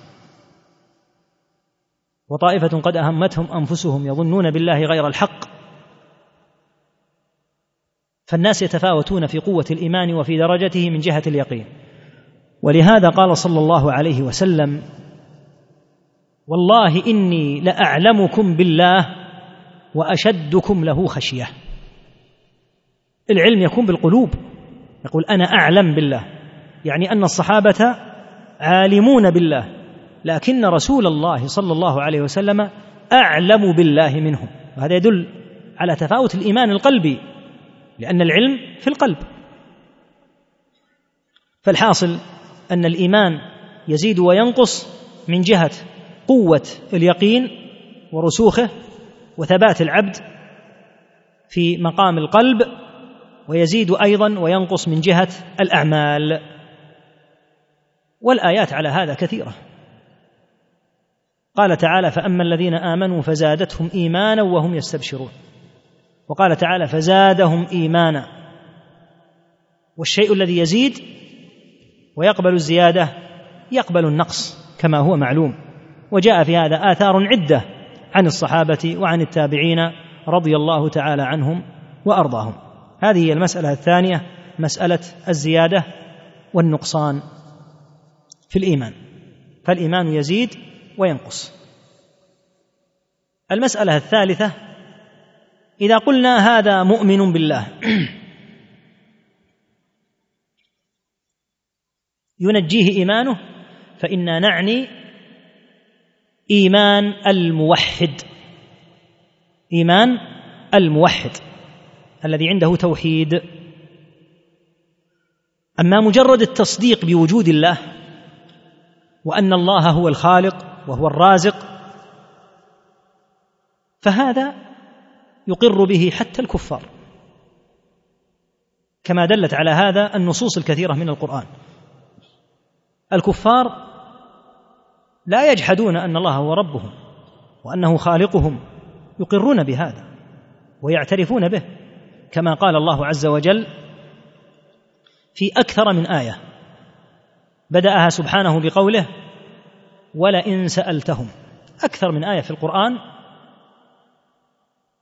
وطائفة قد أهمتهم أنفسهم يظنون بالله غير الحق. فالناس يتفاوتون في قوة الإيمان وفي درجته من جهة اليقين. ولهذا قال صلى الله عليه وسلم والله إني لأعلمكم بالله وأشدكم له خشية. العلم يكون بالقلوب. يقول أنا أعلم بالله. يعني أن الصحابة عالمون بالله لكن رسول الله صلى الله عليه وسلم أعلم بالله منهم. وهذا يدل على تفاوت الإيمان القلبي لأن العلم في القلب. فالحاصل أن الإيمان يزيد وينقص من جهة قوة اليقين ورسوخه وثبات العبد في مقام القلب ويزيد أيضا وينقص من جهة الأعمال. والآيات على هذا كثيرة. قال تعالى فأما الذين آمنوا فزادتهم ايمانا وهم يستبشرون. وقال تعالى فزادهم ايمانا. والشيء الذي يزيد ويقبل الزيادة يقبل النقص كما هو معلوم. وجاء في هذا آثار عدة عن الصحابة وعن التابعين رضي الله تعالى عنهم وأرضاهم. هذه هي المسألة الثانية مسألة الزيادة والنقصان في الإيمان. فالإيمان يزيد وينقص. المسألة الثالثة إذا قلنا هذا مؤمن بالله *clears throat* ينجيه إيمانه فإنا نعني إيمان الموحد. إيمان الموحد. الذي عنده توحيد. أما مجرد التصديق بوجود الله وأن الله هو الخالق وهو الرازق فهذا يقر به حتى الكفار. كما دلت على هذا النصوص الكثيرة من القرآن. الكفار لا يجحدون أن الله هو ربهم وأنه خالقهم يقرون بهذا ويعترفون به. كما قال الله عز وجل في أكثر من آية بدأها سبحانه بقوله ولئن سألتهم. أكثر من آية في القرآن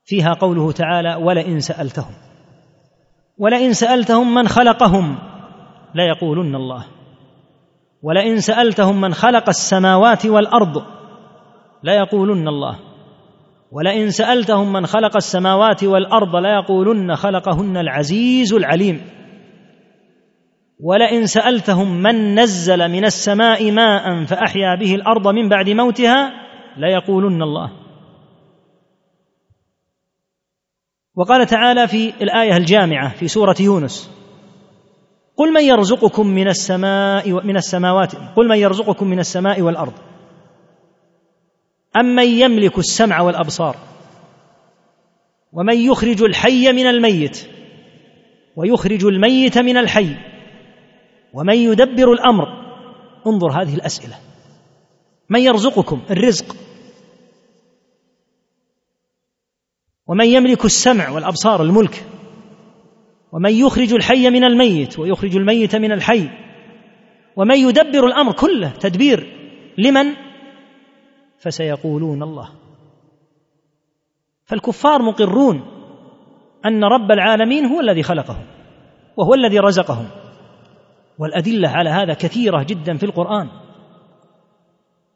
فيها قوله تعالى ولئن سألتهم. ولئن سألتهم من خلقهم ليقولن الله. ولئن سألتهم من خلق السماوات والأرض ليقولن الله. ولئن سألتهم من خلق السماوات والأرض ليقولن خلقهن العزيز العليم. ولئن سألتهم من نزل من السماء ماء فأحيا به الأرض من بعد موتها ليقولن الله. وقال تعالى في الآية الجامعة في سورة يونس قل من يرزقكم من السماء من السماوات قل من يرزقكم من السماء والأرض. امن يملك السمع والأبصار ومن يخرج الحي من الميت ويخرج الميت من الحي ومن يدبر الأمر انظر هذه الأسئلة من يرزقكم الرزق ومن يملك السمع والأبصار الملك ومن يخرج الحي من الميت ويخرج الميت من الحي ومن يدبر الأمر كله تدبير لمن فسيقولون الله. فالكفار مقرون أن رب العالمين هو الذي خلقهم وهو الذي رزقهم. والأدلة على هذا كثيرة جدا في القرآن.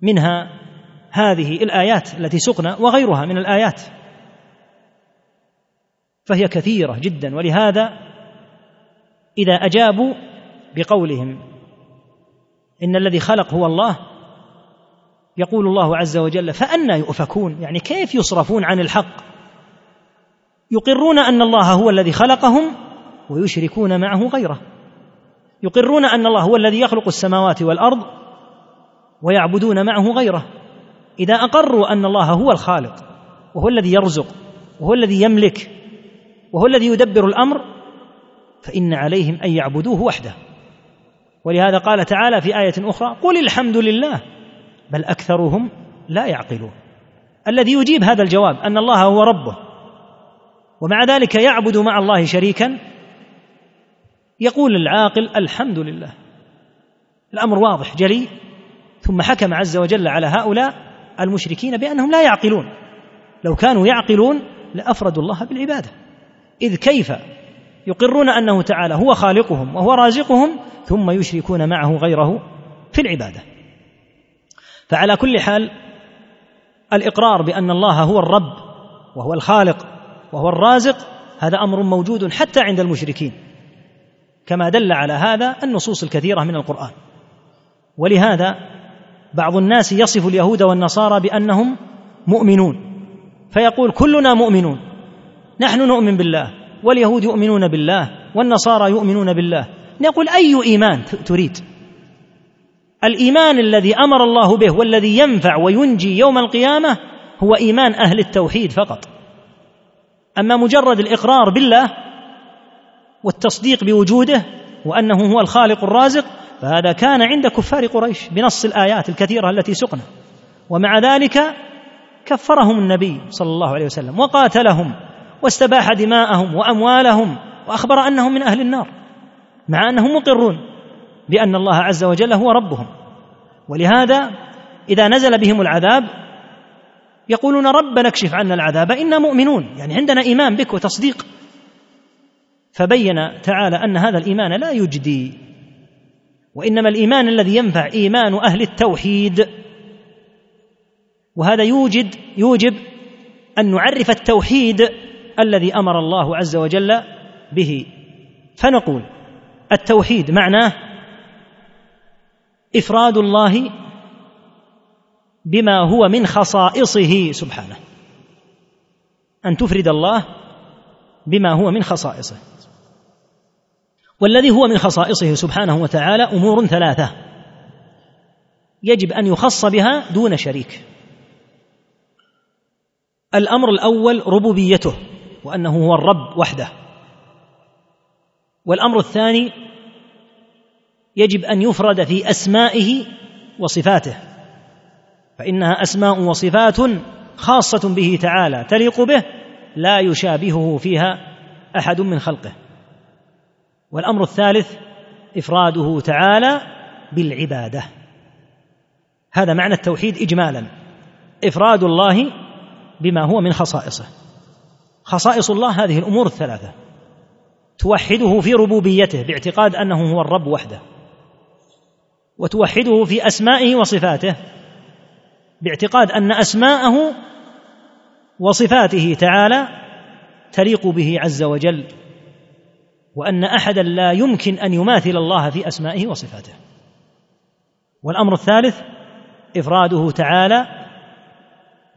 منها هذه الآيات التي سقنا وغيرها من الآيات. فهي كثيرة جدا. ولهذا إذا أجابوا بقولهم إن الذي خلق هو الله يقول الله عز وجل فانى يؤفكون. يعني كيف يصرفون عن الحق؟ يقرون أن الله هو الذي خلقهم ويشركون معه غيره. يقرون أن الله هو الذي يخلق السماوات والأرض ويعبدون معه غيره. إذا أقروا أن الله هو الخالق وهو الذي يرزق وهو الذي يملك وهو الذي يدبر الأمر فإن عليهم أن يعبدوه وحده. ولهذا قال تعالى في آية أخرى قل الحمد لله بل أكثرهم لا يعقلون. الذي يجيب هذا الجواب أن الله هو ربه ومع ذلك يعبد مع الله شريكا يقول العاقل الحمد لله. الأمر واضح جلي. ثم حكم عز وجل على هؤلاء المشركين بأنهم لا يعقلون. لو كانوا يعقلون لأفردوا الله بالعبادة. إذ كيف يقرون أنه تعالى هو خالقهم وهو رازقهم ثم يشركون معه غيره في العبادة؟ فعلى كل حال الإقرار بأن الله هو الرب وهو الخالق وهو الرازق هذا أمر موجود حتى عند المشركين. كما دل على هذا النصوص الكثيرة من القرآن. ولهذا بعض الناس يصف اليهود والنصارى بأنهم مؤمنون. فيقول كلنا مؤمنون. نحن نؤمن بالله واليهود يؤمنون بالله والنصارى يؤمنون بالله. نقول أي إيمان تريد؟ الإيمان الذي أمر الله به والذي ينفع وينجي يوم القيامة هو إيمان أهل التوحيد فقط. أما مجرد الإقرار بالله والتصديق بوجوده وأنه هو الخالق الرازق فهذا كان عند كفار قريش بنص الآيات الكثيرة التي سقنا. ومع ذلك كفرهم النبي صلى الله عليه وسلم وقاتلهم واستباح دماءهم وأموالهم وأخبر أنهم من أهل النار مع أنهم مقرون. بأن الله عز وجل هو ربهم. ولهذا إذا نزل بهم العذاب يقولون ربنا اكشف عنا العذاب إنا مؤمنون. يعني عندنا إيمان بك وتصديق. فبين تعالى أن هذا الإيمان لا يجدي وإنما الإيمان الذي ينفع إيمان أهل التوحيد. وهذا يوجد يوجب أن نعرف التوحيد الذي أمر الله عز وجل به. فنقول التوحيد معناه إفراد الله بما هو من خصائصه سبحانه. أن تفرد الله بما هو من خصائصه. والذي هو من خصائصه سبحانه وتعالى أمور ثلاثة. يجب أن يخص بها دون شريك. الأمر الأول ربوبيته وأنه هو الرب وحده. والأمر الثاني يجب أن يفرد في أسمائه وصفاته فإنها أسماء وصفات خاصة به تعالى تليق به لا يشابهه فيها أحد من خلقه. والأمر الثالث إفراده تعالى بالعبادة. هذا معنى التوحيد اجمالا إفراد الله بما هو من خصائصه. خصائص الله هذه الأمور الثلاثة توحده في ربوبيته باعتقاد أنه هو الرب وحده. وتوحده في أسمائه وصفاته باعتقاد أن أسماءه وصفاته تعالى تليق به عز وجل وأن أحدا لا يمكن أن يماثل الله في أسمائه وصفاته. والأمر الثالث إفراده تعالى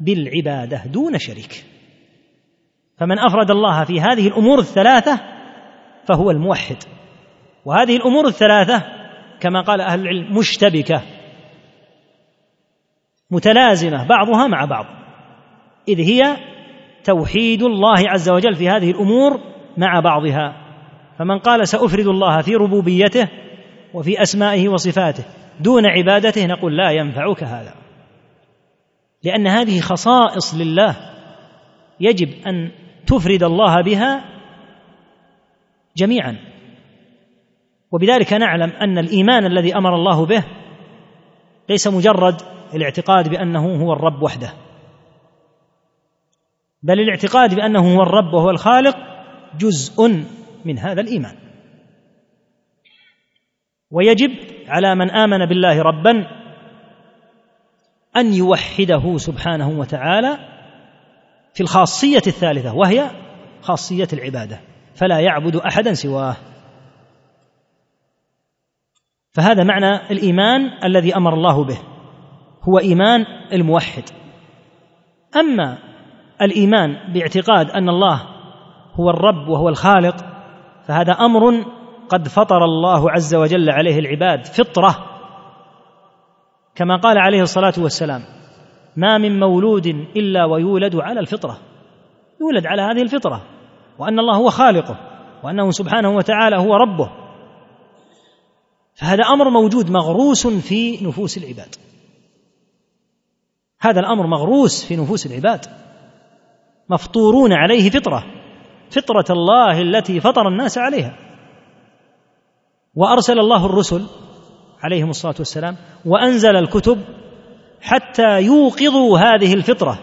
بالعبادة دون شريك. فمن أفرد الله في هذه الأمور الثلاثة فهو الموحد. وهذه الأمور الثلاثة كما قال أهل العلم مشتبكة متلازمة بعضها مع بعض. إذ هي توحيد الله عز وجل في هذه الأمور مع بعضها. فمن قال سأفرد الله في ربوبيته وفي أسمائه وصفاته دون عبادته نقول لا ينفعك هذا. لأن هذه خصائص لله يجب أن تفرد الله بها جميعا. وبذلك نعلم أن الإيمان الذي أمر الله به ليس مجرد الاعتقاد بأنه هو الرب وحده بل الاعتقاد بأنه هو الرب وهو الخالق جزء من هذا الإيمان. ويجب على من آمن بالله ربا أن يوحده سبحانه وتعالى في الخاصية الثالثة وهي خاصية العبادة فلا يعبد احدا سواه. فهذا معنى الإيمان الذي أمر الله به. هو إيمان الموحد. أما الإيمان باعتقاد أن الله هو الرب وهو الخالق فهذا أمر قد فطر الله عز وجل عليه العباد فطرة. كما قال عليه الصلاة والسلام ما من مولود إلا ويولد على الفطرة. يولد على هذه الفطرة وأن الله هو خالقه وأنه سبحانه وتعالى هو ربه. فهذا أمر موجود مغروس في نفوس العباد. هذا الأمر مغروس في نفوس العباد. مفطورون عليه فطرة فطرة الله التي فطر الناس عليها. وأرسل الله الرسل عليهم الصلاة والسلام وأنزل الكتب حتى يوقظوا هذه الفطرة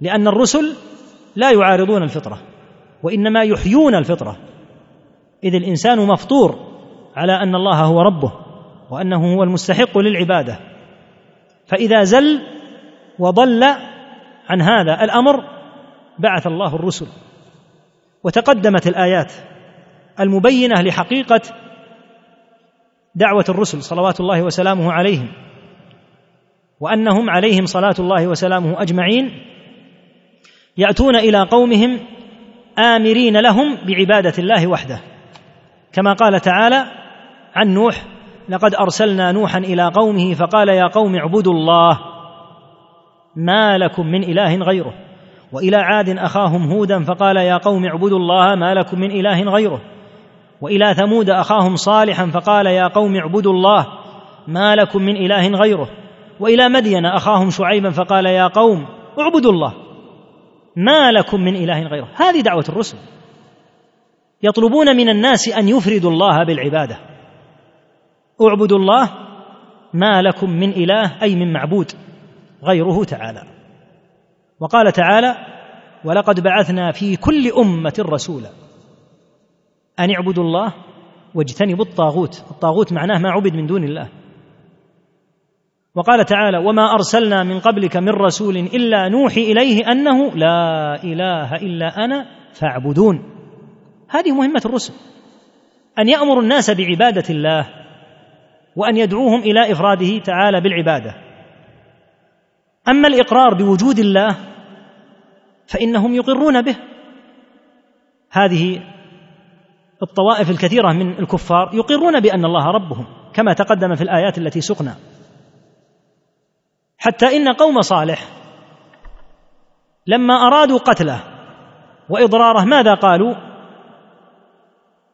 لأن الرسل لا يعارضون الفطرة وإنما يحيون الفطرة. إذ الإنسان مفطور على أن الله هو ربه وأنه هو المستحق للعبادة. فإذا زل وضل عن هذا الأمر بعث الله الرسل وتقدمت الآيات المبينة لحقيقة دعوة الرسل صلوات الله وسلامه عليهم وأنهم عليهم صلاة الله وسلامه أجمعين يأتون إلى قومهم آمرين لهم بعبادة الله وحده. كما قال تعالى عن نوح لقد أرسلنا نوحا إلى قومه فقال يا قوم اعبدوا الله ما لكم من إله غيره. وإلى عاد أخاهم هودا فقال يا قوم اعبدوا الله ما لكم من إله غيره. وإلى ثمود أخاهم صالحا فقال يا قوم اعبدوا الله ما لكم من إله غيره. وإلى مدين أخاهم شعيبا فقال يا قوم اعبدوا الله ما لكم من إله غيره. هذه دعوة الرسل. يطلبون من الناس أن يفردوا الله بالعبادة. اعبدوا الله ما لكم من إله أي من معبود غيره تعالى. وقال تعالى ولقد بعثنا في كل أمة رسولا أن اعبدوا الله واجتنبوا الطاغوت. الطاغوت معناه ما عبد من دون الله. وقال تعالى وما أرسلنا من قبلك من رسول إلا نوحي إليه أنه لا إله إلا أنا فاعبدون. هذه مهمة الرسل أن يأمروا الناس بعبادة الله وأن يدعوهم إلى إفراده تعالى بالعبادة. أما الإقرار بوجود الله فإنهم يقرون به. هذه الطوائف الكثيرة من الكفار يقرون بأن الله ربهم كما تقدم في الآيات التي سقنا. حتى إن قوم صالح لما أرادوا قتله وإضراره ماذا قالوا؟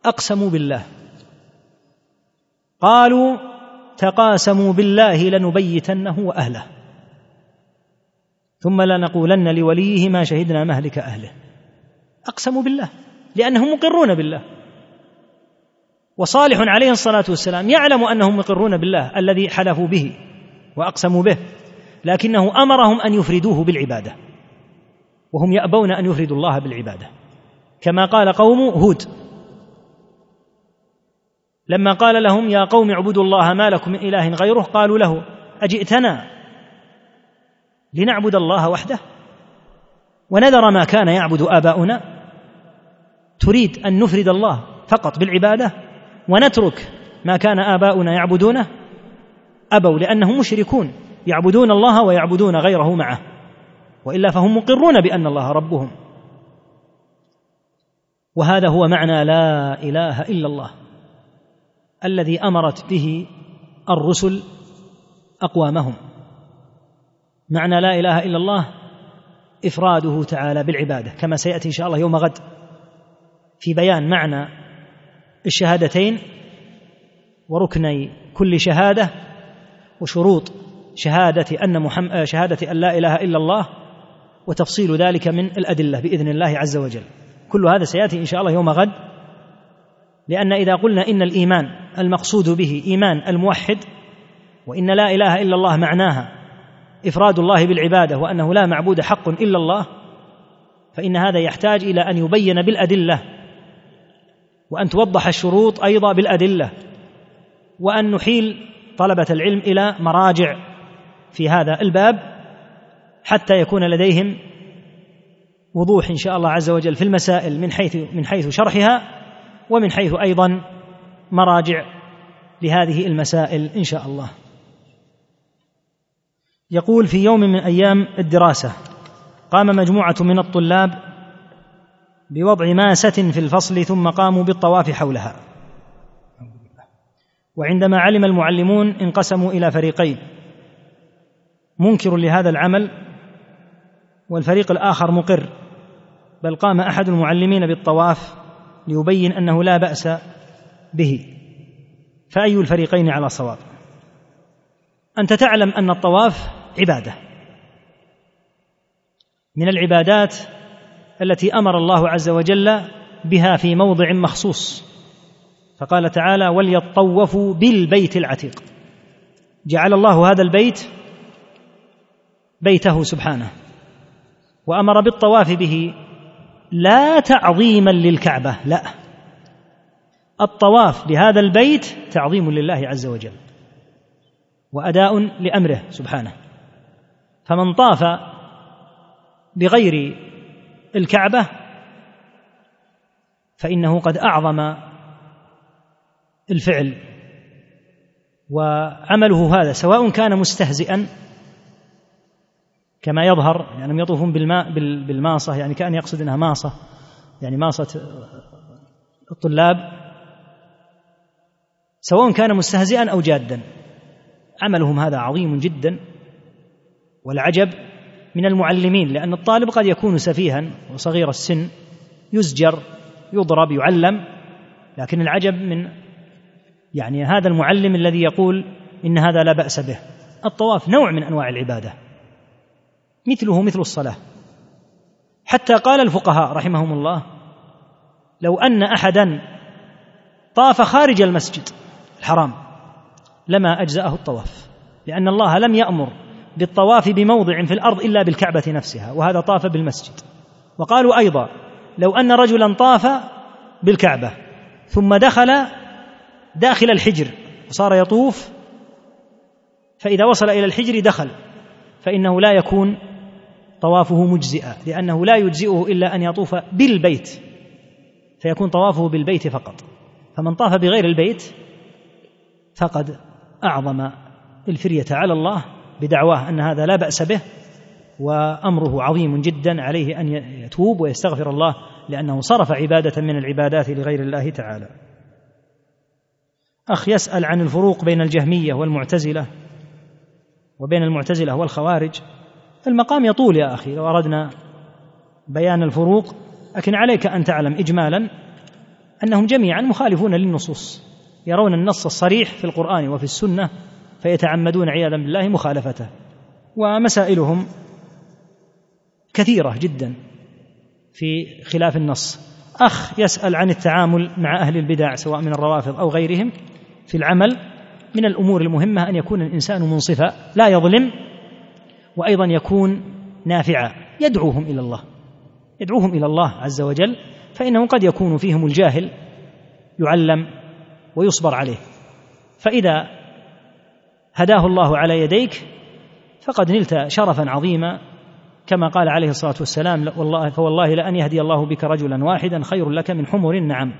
أقسموا بالله. قالوا تقاسموا بالله لنبيتنه وأهله. ثم لنقولن لوليه ما شهدنا مهلك أهله. أقسموا بالله لأنهم مقرون بالله. وصالح عليه الصلاة والسلام يعلم أنهم مقرون بالله الذي حلفوا به وأقسموا به لكنه أمرهم أن يفردوه بالعبادة. وهم يأبون أن يفردوا الله بالعبادة. كما قال قوم هود لما قال لهم يا قوم اعبدوا الله ما لكم من إله غيره. قالوا له أجئتنا لنعبد الله وحده؟ ونذر ما كان يعبد آباؤنا؟ تريد أن نفرد الله فقط بالعبادة؟ ونترك ما كان آباؤنا يعبدونه؟ أبوا لأنهم مشركون يعبدون الله ويعبدون غيره معه وإلا فهم مقرون بأن الله ربهم. وهذا هو معنى لا إله إلا الله. الذي أمرت به الرسل أقوامهم. معنى لا إله إلا الله إفراده تعالى بالعبادة كما سيأتي إن شاء الله يوم غد. في بيان معنى الشهادتين وركني كل شهادة وشروط شهادة أن محمد شهادة أن لا إله إلا الله وتفصيل ذلك من الأدلة بإذن الله عز وجل. كل هذا سيأتي إن شاء الله يوم غد. لأن إذا قلنا إن الإيمان المقصود به إيمان الموحد وإن لا إله إلا الله معناها إفراد الله بالعبادة وأنه لا معبود حق إلا الله فإن هذا يحتاج إلى أن يبين بالأدلة وأن توضح الشروط أيضا بالأدلة وأن نحيل طلبة العلم إلى مراجع في هذا الباب حتى يكون لديهم وضوح إن شاء الله عز وجل في المسائل من حيث من حيث شرحها. ومن حيث أيضا مراجع لهذه المسائل إن شاء الله. يقول في يوم من أيام الدراسة قام مجموعة من الطلاب بوضع ماسة في الفصل ثم قاموا بالطواف حولها. وعندما علم المعلمون انقسموا إلى فريقين. منكر لهذا العمل والفريق الآخر مقر بل قام أحد المعلمين بالطواف ليبين أنه لا بأس به. فأي الفريقين على صواب؟ أنت تعلم أن الطواف عبادة. من العبادات التي أمر الله عز وجل بها في موضع مخصوص. فقال تعالى وليطوفوا بالبيت العتيق. جعل الله هذا البيت بيته سبحانه. وأمر بالطواف به لا تعظيما للكعبة لا. الطواف بهذا البيت تعظيم لله عز وجل وأداء لأمره سبحانه. فمن طاف بغير الكعبة فإنه قد أعظم الفعل وعمله هذا سواء كان مستهزئا كما يظهر يعني يطوفون بالماء بالماصة يعني كأن يقصد أنها ماصة يعني ماصة الطلاب. سواء كان مستهزئا أو جادا. عملهم هذا عظيم جدا. والعجب من المعلمين لأن الطالب قد يكون سفيها وصغير السن يزجر يضرب يعلم. لكن العجب من يعني هذا المعلم الذي يقول إن هذا لا بأس به. الطواف نوع من أنواع العبادة. مثله مثل الصلاة. حتى قال الفقهاء رحمهم الله لو أن احدا طاف خارج المسجد الحرام لما أجزأه الطواف لأن الله لم يأمر بالطواف بموضع في الأرض إلا بالكعبة نفسها وهذا طاف بالمسجد. وقالوا أيضا لو أن رجلا طاف بالكعبة ثم دخل داخل الحجر وصار يطوف فإذا وصل إلى الحجر دخل فإنه لا يكون طوافه مجزئا لأنه لا يجزئه إلا أن يطوف بالبيت فيكون طوافه بالبيت فقط. فمن طاف بغير البيت فقد أعظم الفرية على الله بدعواه أن هذا لا بأس به وأمره عظيم جدا عليه أن يتوب ويستغفر الله لأنه صرف عبادة من العبادات لغير الله تعالى. أخ يسأل عن الفروق بين الجهمية والمعتزلة وبين المعتزلة والخوارج. المقام يطول يا أخي لو أردنا بيان الفروق لكن عليك أن تعلم اجمالا أنهم جميعا مخالفون للنصوص يرون النص الصريح في القرآن وفي السنة فيتعمدون عياذا بالله مخالفته. ومسائلهم كثيرة جدا في خلاف النص. أخ يسأل عن التعامل مع أهل البدع سواء من الروافض أو غيرهم في العمل من الأمور المهمة أن يكون الإنسان منصفا لا يظلم وأيضا يكون نافعا. يدعوهم إلى الله. يدعوهم إلى الله عز وجل فانه قد يكون فيهم الجاهل يعلم ويصبر عليه. فإذا هداه الله على يديك فقد نلت شرفا عظيما كما قال عليه الصلاة والسلام والله فوالله لأن يهدي الله بك رجلا واحدا خير لك من حمر النعم.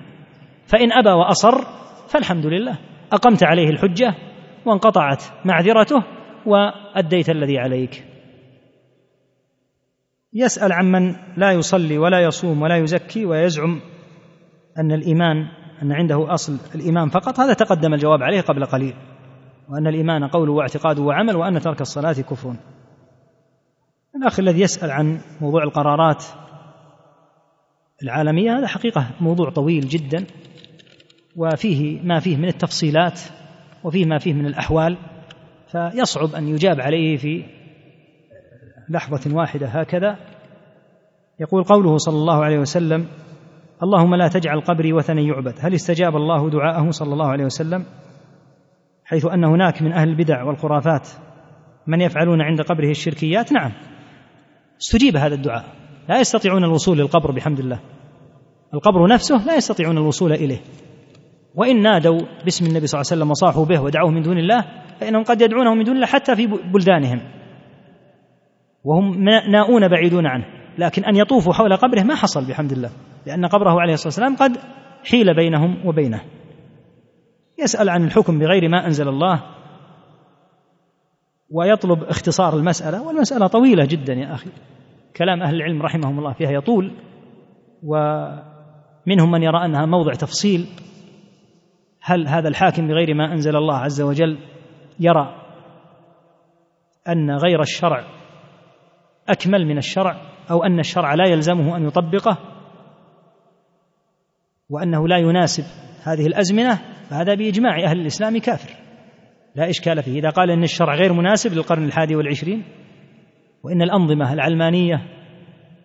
فإن أبى وأصر فالحمد لله. أقمت عليه الحجة وانقطعت معذرته وأديت الذي عليك. يسأل عمن لا يصلي ولا يصوم ولا يزكي ويزعم أن الإيمان أن عنده أصل الإيمان فقط. هذا تقدم الجواب عليه قبل قليل. وأن الإيمان قول واعتقاد وعمل وأن ترك الصلاة كفر الأخ الذي يسأل عن موضوع القرارات العالمية هذا حقيقة موضوع طويل جدا. وفيه ما فيه من التفصيلات وفيه ما فيه من الأحوال. فيصعب أن يجاب عليه في لحظة واحدة هكذا. يقول قوله صلى الله عليه وسلم اللهم لا تجعل قبري وثنا يعبد. هل استجاب الله دعاءه صلى الله عليه وسلم؟ حيث أن هناك من أهل البدع والخرافات من يفعلون عند قبره الشركيات نعم استجيب هذا الدعاء. لا يستطيعون الوصول للقبر بحمد الله. القبر نفسه لا يستطيعون الوصول إليه. وإن نادوا باسم النبي صلى الله عليه وسلم وصاحوا به ودعوه من دون الله فإنهم قد يدعونه من دون الله حتى في بلدانهم. وهم ناؤون بعيدون عنه. لكن أن يطوفوا حول قبره ما حصل بحمد الله. لأن قبره عليه الصلاة والسلام قد حيل بينهم وبينه. يسأل عن الحكم بغير ما أنزل الله. ويطلب اختصار المسألة والمسألة طويلة جدا يا أخي. كلام أهل العلم رحمهم الله فيها يطول. ومنهم من يرى أنها موضع تفصيل. هل هذا الحاكم بغير ما أنزل الله عز وجل يرى أن غير الشرع أكمل من الشرع أو أن الشرع لا يلزمه أن يطبقه وأنه لا يناسب هذه الأزمنة فهذا بإجماع أهل الإسلام كافر. لا إشكال فيه. إذا قال إن الشرع غير مناسب للقرن الحادي والعشرين وإن الأنظمة العلمانيه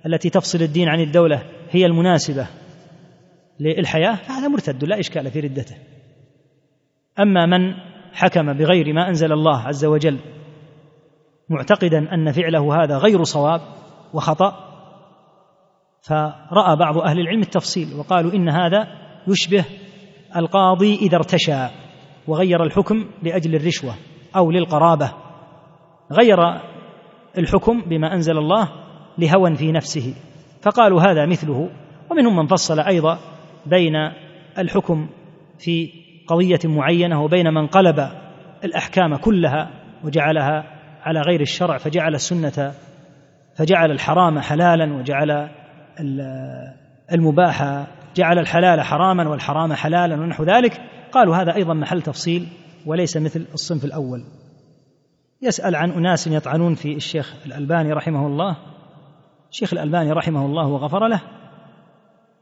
التي تفصل الدين عن الدولة هي المناسبة للحياة فهذا مرتد لا إشكال في ردته. أما من حكم بغير ما أنزل الله عز وجل معتقدا أن فعله هذا غير صواب وخطأ فرأى بعض أهل العلم التفصيل وقالوا إن هذا يشبه القاضي إذا ارتشى وغير الحكم لأجل الرشوة أو للقرابة غير الحكم بما أنزل الله لهوى في نفسه. فقالوا هذا مثله ومنهم من فصل أيضا بين الحكم في قضية معينة وبين من قلب الأحكام كلها وجعلها على غير الشرع فجعل السنة فجعل الحرام حلالا وجعل المباح جعل الحلال حراما والحرام حلالا ونحو ذلك. قالوا هذا أيضا محل تفصيل وليس مثل الصنف الأول. يسأل عن أناس يطعنون في الشيخ الألباني رحمه الله. الشيخ الألباني رحمه الله وغفر له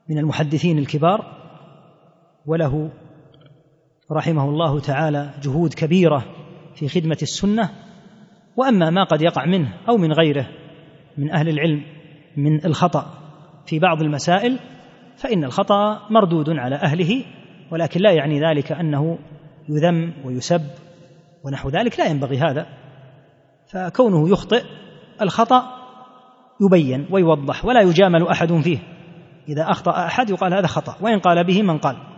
من المحدثين الكبار وله رحمه الله تعالى جهود كبيرة في خدمة السنة وأما ما قد يقع منه أو من غيره من أهل العلم من الخطأ في بعض المسائل فإن الخطأ مردود على أهله ولكن لا يعني ذلك أنه يذم ويسب ونحو ذلك لا ينبغي هذا. فكونه يخطئ الخطأ يبين ويوضح ولا يجامل أحد فيه. إذا أخطأ أحد يقال هذا خطأ وإن قال به من قال.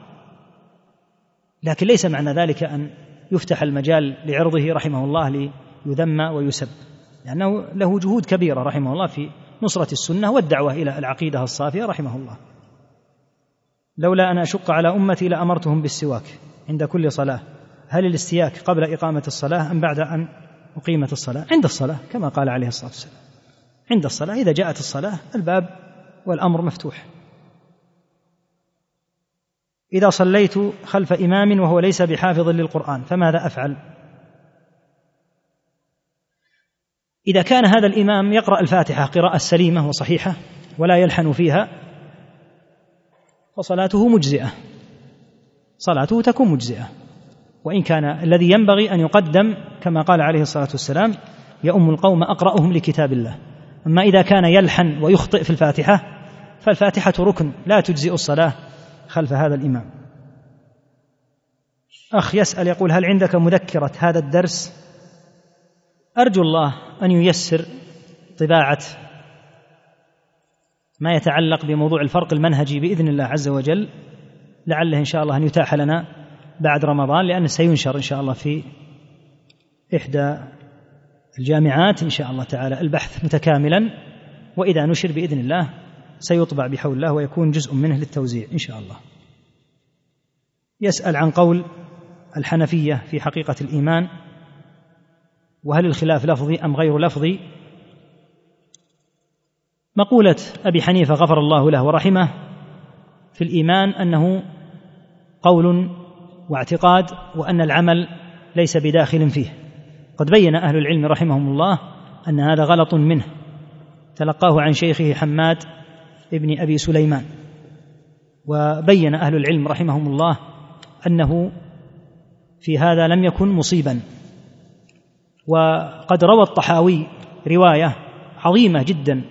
لكن ليس معنى ذلك أن يفتح المجال لعرضه رحمه الله ليذم ويسب لأنه له جهود كبيرة رحمه الله في نصرة السنة والدعوة إلى العقيدة الصافية رحمه الله. لولا أن أشق على أمتي لأمرتهم بالسواك عند كل صلاة. هل الاستياك قبل إقامة الصلاة أم بعد أن أقيمت الصلاة؟ عند الصلاة كما قال عليه الصلاة والسلام. عند الصلاة إذا جاءت الصلاة الباب والأمر مفتوح. إذا صليت خلف إمام وهو ليس بحافظ للقرآن فماذا أفعل؟ إذا كان هذا الإمام يقرأ الفاتحة قراءة سليمة وصحيحة ولا يلحن فيها فصلاته مجزئة. صلاته تكون مجزئة. وإن كان الذي ينبغي أن يقدم كما قال عليه الصلاة والسلام يؤم القوم أقرأهم لكتاب الله. أما إذا كان يلحن ويخطئ في الفاتحة فالفاتحة ركن لا تجزئ الصلاة. خلف هذا الإمام. أخ يسأل يقول هل عندك مذكرة هذا الدرس؟ أرجو الله أن ييسر طباعة ما يتعلق بموضوع الفرق المنهجي بإذن الله عز وجل. لعله إن شاء الله أن يتاح لنا بعد رمضان لأنه سينشر إن شاء الله في إحدى الجامعات إن شاء الله تعالى البحث متكاملا. وإذا نشر بإذن الله سيطبع بحول الله ويكون جزء منه للتوزيع إن شاء الله. يسأل عن قول الحنفية في حقيقة الإيمان وهل الخلاف لفظي أم غير لفظي؟ مقولة أبي حنيفة غفر الله له ورحمه في الإيمان أنه قول واعتقاد وأن العمل ليس بداخل فيه. قد بين أهل العلم رحمهم الله أن هذا غلط منه. تلقاه عن شيخه حماد ابن أبي سليمان. وبين أهل العلم رحمهم الله أنه في هذا لم يكن مصيبا. وقد روى الطحاوي رواية عظيمة جدا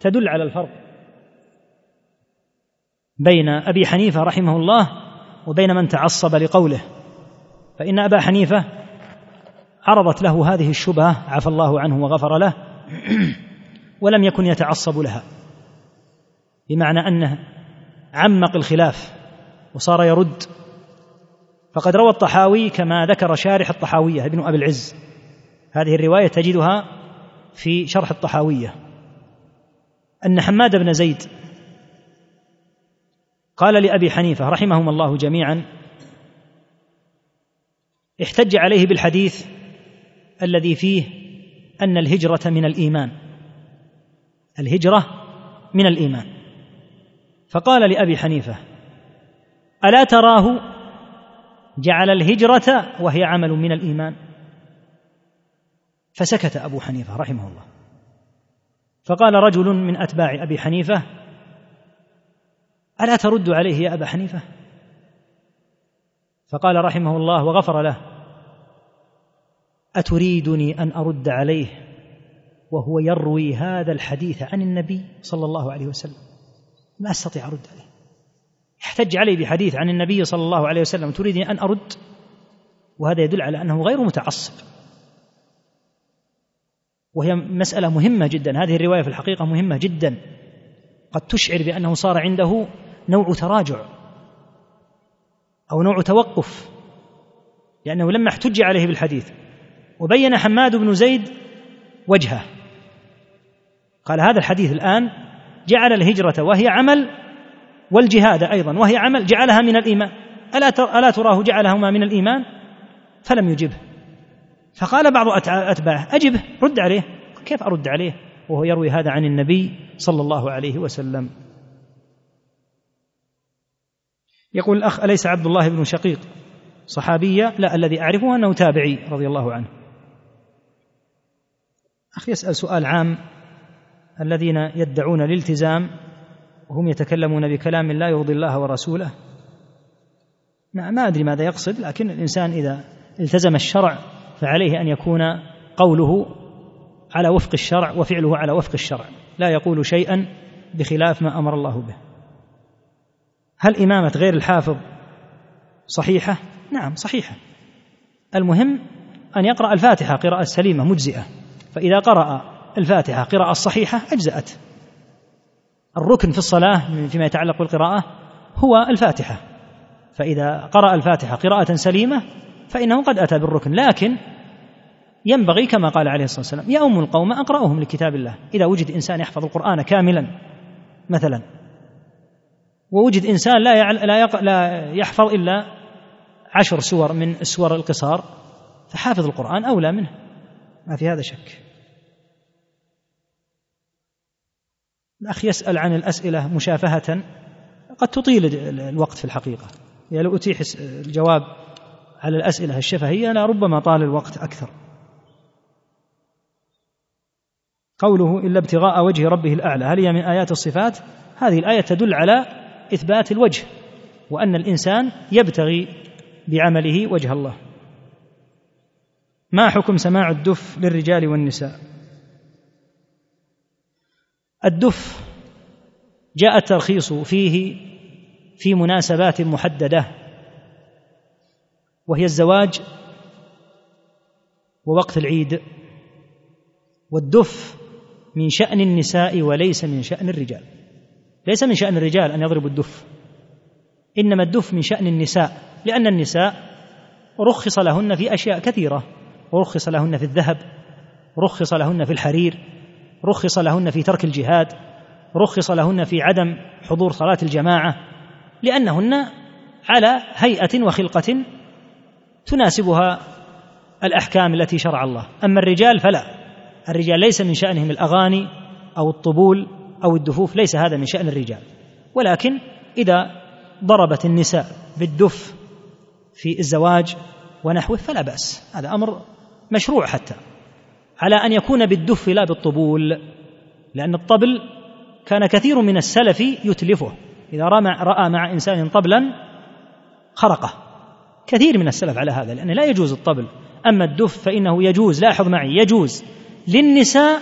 تدل على الفرق بين أبي حنيفة رحمه الله وبين من تعصب لقوله. فإن أبا حنيفة عرضت له هذه الشبهة عفى الله عنه وغفر له *clears throat* ولم يكن يتعصب لها. بمعنى أنه عمق الخلاف وصار يرد. فقد روى الطحاوي كما ذكر شارح الطحاوية ابن أبي العز. هذه الرواية تجدها في شرح الطحاوية. أن حماد بن زيد قال لأبي حنيفة رحمهم الله جميعا احتج عليه بالحديث الذي فيه أن الهجرة من الإيمان. الهجرة من الإيمان. فقال لأبي حنيفة ألا تراه جعل الهجرة وهي عمل من الإيمان؟ فسكت أبو حنيفة رحمه الله. فقال رجل من أتباع أبي حنيفة ألا ترد عليه يا أبا حنيفة؟ فقال رحمه الله وغفر له أتريدني أن أرد عليه وهو يروي هذا الحديث عن النبي صلى الله عليه وسلم. ما أستطيع أرد عليه. يحتج علي بحديث عن النبي صلى الله عليه وسلم تريدني أن أرد؟ وهذا يدل على أنه غير متعصب. وهي مسألة مهمة جدا. هذه الرواية في الحقيقة مهمة جدا. قد تشعر بأنه صار عنده نوع تراجع أو نوع توقف لأنه لما احتج عليه بالحديث وبين حماد بن زيد وجهه قال هذا الحديث الآن جعل الهجرة وهي عمل والجهاد أيضا وهي عمل جعلها من الإيمان. ألا ألا تراه جعلهما من الإيمان؟ فلم يجبه. فقال بعض أتباعه اجبه رد عليه. كيف أرد عليه؟ وهو يروي هذا عن النبي صلى الله عليه وسلم. يقول الأخ أليس عبد الله بن شقيق صحابية؟ لا الذي أعرفه أنه تابعي رضي الله عنه. اخ يسأل سؤال عام. الذين يدعون الالتزام وهم يتكلمون بكلام لا يرضي الله ورسوله. ما أدري ماذا يقصد لكن الإنسان إذا التزم الشرع فعليه أن يكون قوله على وفق الشرع وفعله على وفق الشرع لا يقول شيئا بخلاف ما أمر الله به. هل إمامة غير الحافظ صحيحة؟ نعم صحيحة. المهم أن يقرأ الفاتحة قراءة سليمة مجزئة. فإذا قرأ الفاتحة قراءة صحيحة أجزأت. الركن في الصلاة فيما يتعلق بالقراءة هو الفاتحة. فإذا قرأ الفاتحة قراءة سليمة فإنه قد أتى بالركن لكن ينبغي كما قال عليه الصلاة والسلام يؤم القوم أقرأهم لكتاب الله. إذا وجد إنسان يحفظ القرآن كاملا مثلا ووجد إنسان لا لا, يحفظ إلا عشر سور من السور القصار فحافظ القرآن أولى منه. ما في هذا شك. الأخ يسأل عن الأسئلة مشافهة قد تطيل الوقت في الحقيقة. يعني لو أتيح الجواب على الأسئلة الشفهية لربما طال الوقت أكثر. قوله الا ابتغاء وجه ربه الأعلى هل هي من آيات الصفات؟ هذه الآية تدل على إثبات الوجه وأن الإنسان يبتغي بعمله وجه الله. ما حكم سماع الدف للرجال والنساء؟ الدف جاء الترخيص فيه في مناسبات محددة وهي الزواج ووقت العيد والدف من شأن النساء وليس من شأن الرجال. ليس من شأن الرجال أن يضربوا الدف إنما الدف من شأن النساء لأن النساء رخص لهن في أشياء كثيرة ورخص لهن في الذهب رخص لهن في الحرير رخص لهن في ترك الجهاد رخص لهن في عدم حضور صلاة الجماعة لأنهن على هيئة وخلقة تناسبها الأحكام التي شرع الله. أما الرجال فلا الرجال ليس من شأنهم الأغاني أو الطبول أو الدفوف ليس هذا من شأن الرجال. ولكن إذا ضربت النساء بالدف في الزواج ونحوه فلا بأس هذا أمر مشروع حتى. على أن يكون بالدف لا بالطبول لأن الطبل كان كثير من السلف يتلفه. إذا رأى مع إنسان طبلا خرقه. كثير من السلف على هذا لأنه لا يجوز الطبل. أما الدف فإنه يجوز لاحظ معي يجوز للنساء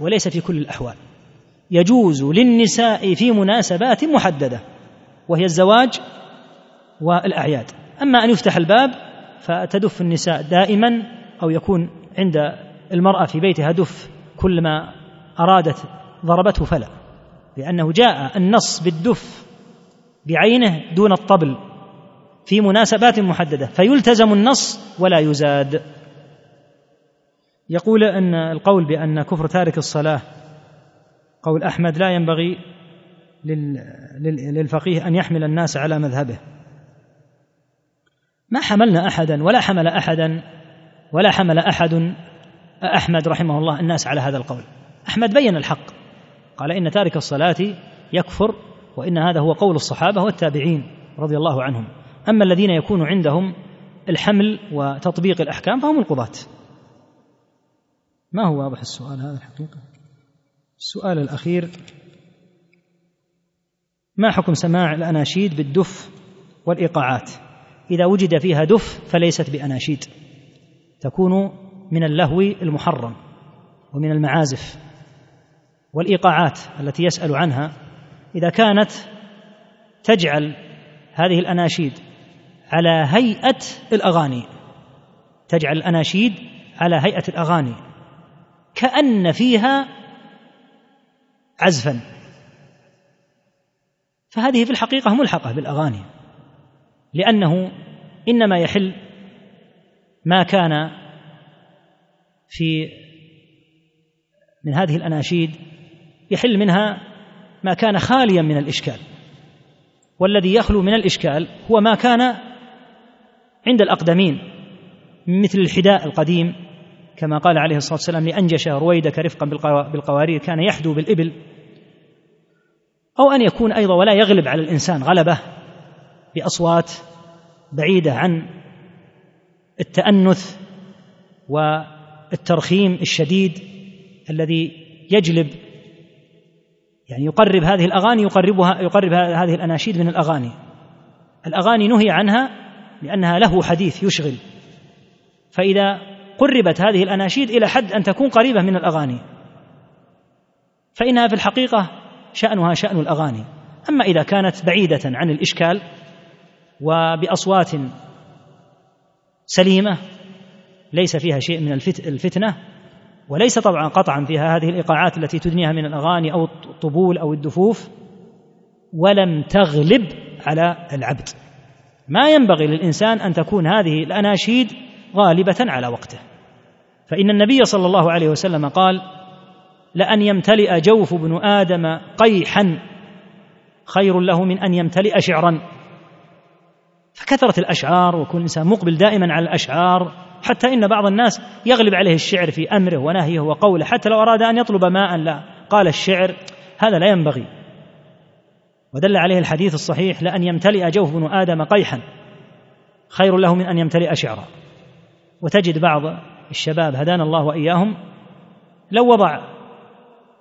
وليس في كل الأحوال. يجوز للنساء في مناسبات محددة وهي الزواج والأعياد. أما أن يفتح الباب فتدف النساء دائما أو يكون عند المرأة في بيتها دف كلما أرادت ضربته فلا لأنه جاء النص بالدف بعينه دون الطبل في مناسبات محددة فيلتزم النص ولا يزاد. يقول أن القول بأن كفر تارك الصلاة قول أحمد لا ينبغي للفقيه أن يحمل الناس على مذهبه. ما حملنا أحدا ولا حمل أحدا ولا حمل أحد أحمد رحمه الله الناس على هذا القول. أحمد بين الحق. قال إن تارك الصلاة يكفر وإن هذا هو قول الصحابة والتابعين رضي الله عنهم. أما الذين يكون عندهم الحمل وتطبيق الأحكام فهم القضاة. ما هو واضح السؤال هذا الحقيقة؟ السؤال الأخير ما حكم سماع الأناشيد بالدف والإيقاعات؟ إذا وجد فيها دف فليست بأناشيد. تكون من اللهو المحرم ومن المعازف والإيقاعات التي يسأل عنها إذا كانت تجعل هذه الأناشيد على هيئة الأغاني تجعل الأناشيد على هيئة الأغاني كأن فيها عزفا. فهذه في الحقيقة ملحقة بالأغاني لأنه إنما يحل ما كان في من هذه الأناشيد يحل منها ما كان خاليا من الإشكال. والذي يخلو من الإشكال هو ما كان عند الأقدمين مثل الحداء القديم كما قال عليه الصلاة والسلام لأنجش رويدك رفقا بالقوارير كان يحدو بالإبل. أو أن يكون أيضا ولا يغلب على الإنسان غلبة بأصوات بعيدة عن التأنث والترخيم الشديد الذي يجلب يعني يقرب هذه الأغاني يقربها يقرب هذه الأناشيد من الأغاني. الأغاني نهي عنها لأنها له حديث يشغل. فإذا قربت هذه الأناشيد إلى حد أن تكون قريبة من الأغاني. فإنها في الحقيقة شأنها شأن الأغاني. أما إذا كانت بعيدة عن الإشكال وبأصوات سليمة ليس فيها شيء من الفتنة وليس طبعا قطعا فيها هذه الإيقاعات التي تدنيها من الأغاني أو الطبول أو الدفوف ولم تغلب على العبد. ما ينبغي للإنسان أن تكون هذه الأناشيد غالبة على وقته. فإن النبي صلى الله عليه وسلم قال لأن يمتلئ جوف ابن آدم قيحا خير له من أن يمتلئ شعرا. فكثرة الأشعار وكل إنسان مقبل دائما على الأشعار حتى إن بعض الناس يغلب عليه الشعر في أمره ونهيه وقوله حتى لو أراد أن يطلب ماء لا. قال الشعر هذا لا ينبغي. ودل عليه الحديث الصحيح لأن يمتلئ جوف ابن آدم قيحا. خير له من أن يمتلئ شعرا. وتجد بعض الشباب هدانا الله وإياهم لو وضع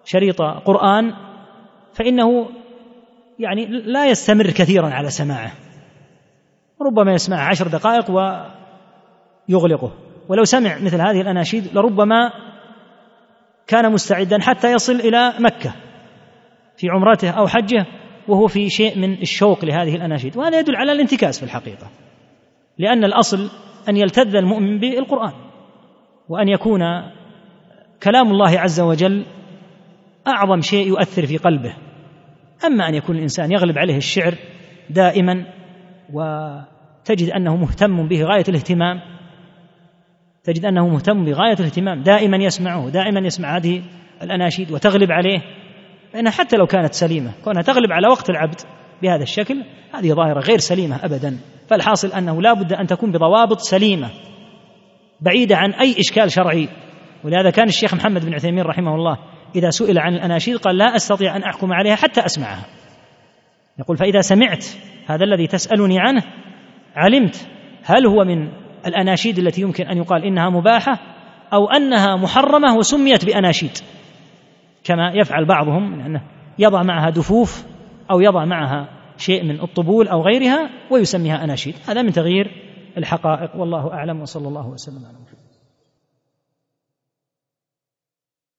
شريط قرآن فإنه يعني لا يستمر كثيرا على سماعه. ربما يسمع عشر دقائق ويغلقه ولو سمع مثل هذه الأناشيد لربما كان مستعدا حتى يصل إلى مكة في عمرته أو حجه وهو في شيء من الشوق لهذه الأناشيد. وهذا يدل على الانتكاس في الحقيقة. لأن الأصل أن يلتذ المؤمن بالقرآن وأن يكون كلام الله عز وجل أعظم شيء يؤثر في قلبه. أما أن يكون الإنسان يغلب عليه الشعر دائما وتجد أنه مهتم به غاية الاهتمام تجد أنه مهتم بغاية الاهتمام دائما يسمعه دائما يسمع هذه الأناشيد وتغلب عليه. فإنها حتى لو كانت سليمة كونها تغلب على وقت العبد بهذا الشكل هذه ظاهرة غير سليمة أبدا. فالحاصل أنه لا بد أن تكون بضوابط سليمة بعيدة عن أي إشكال شرعي. ولهذا كان الشيخ محمد بن عثيمين رحمه الله إذا سئل عن الأناشيد قال لا أستطيع أن أحكم عليها حتى أسمعها. يقول فإذا سمعت هذا الذي تسألني عنه علمت هل هو من الأناشيد التي يمكن أن يقال إنها مباحة أو أنها محرمة وسميت بأناشيد كما يفعل بعضهم أنه يضع معها دفوف أو يضع معها شيء من الطبول أو غيرها ويسميها أناشيد. هذا من تغيير الحقائق. والله أعلم. وصلى الله وسلم على محمد.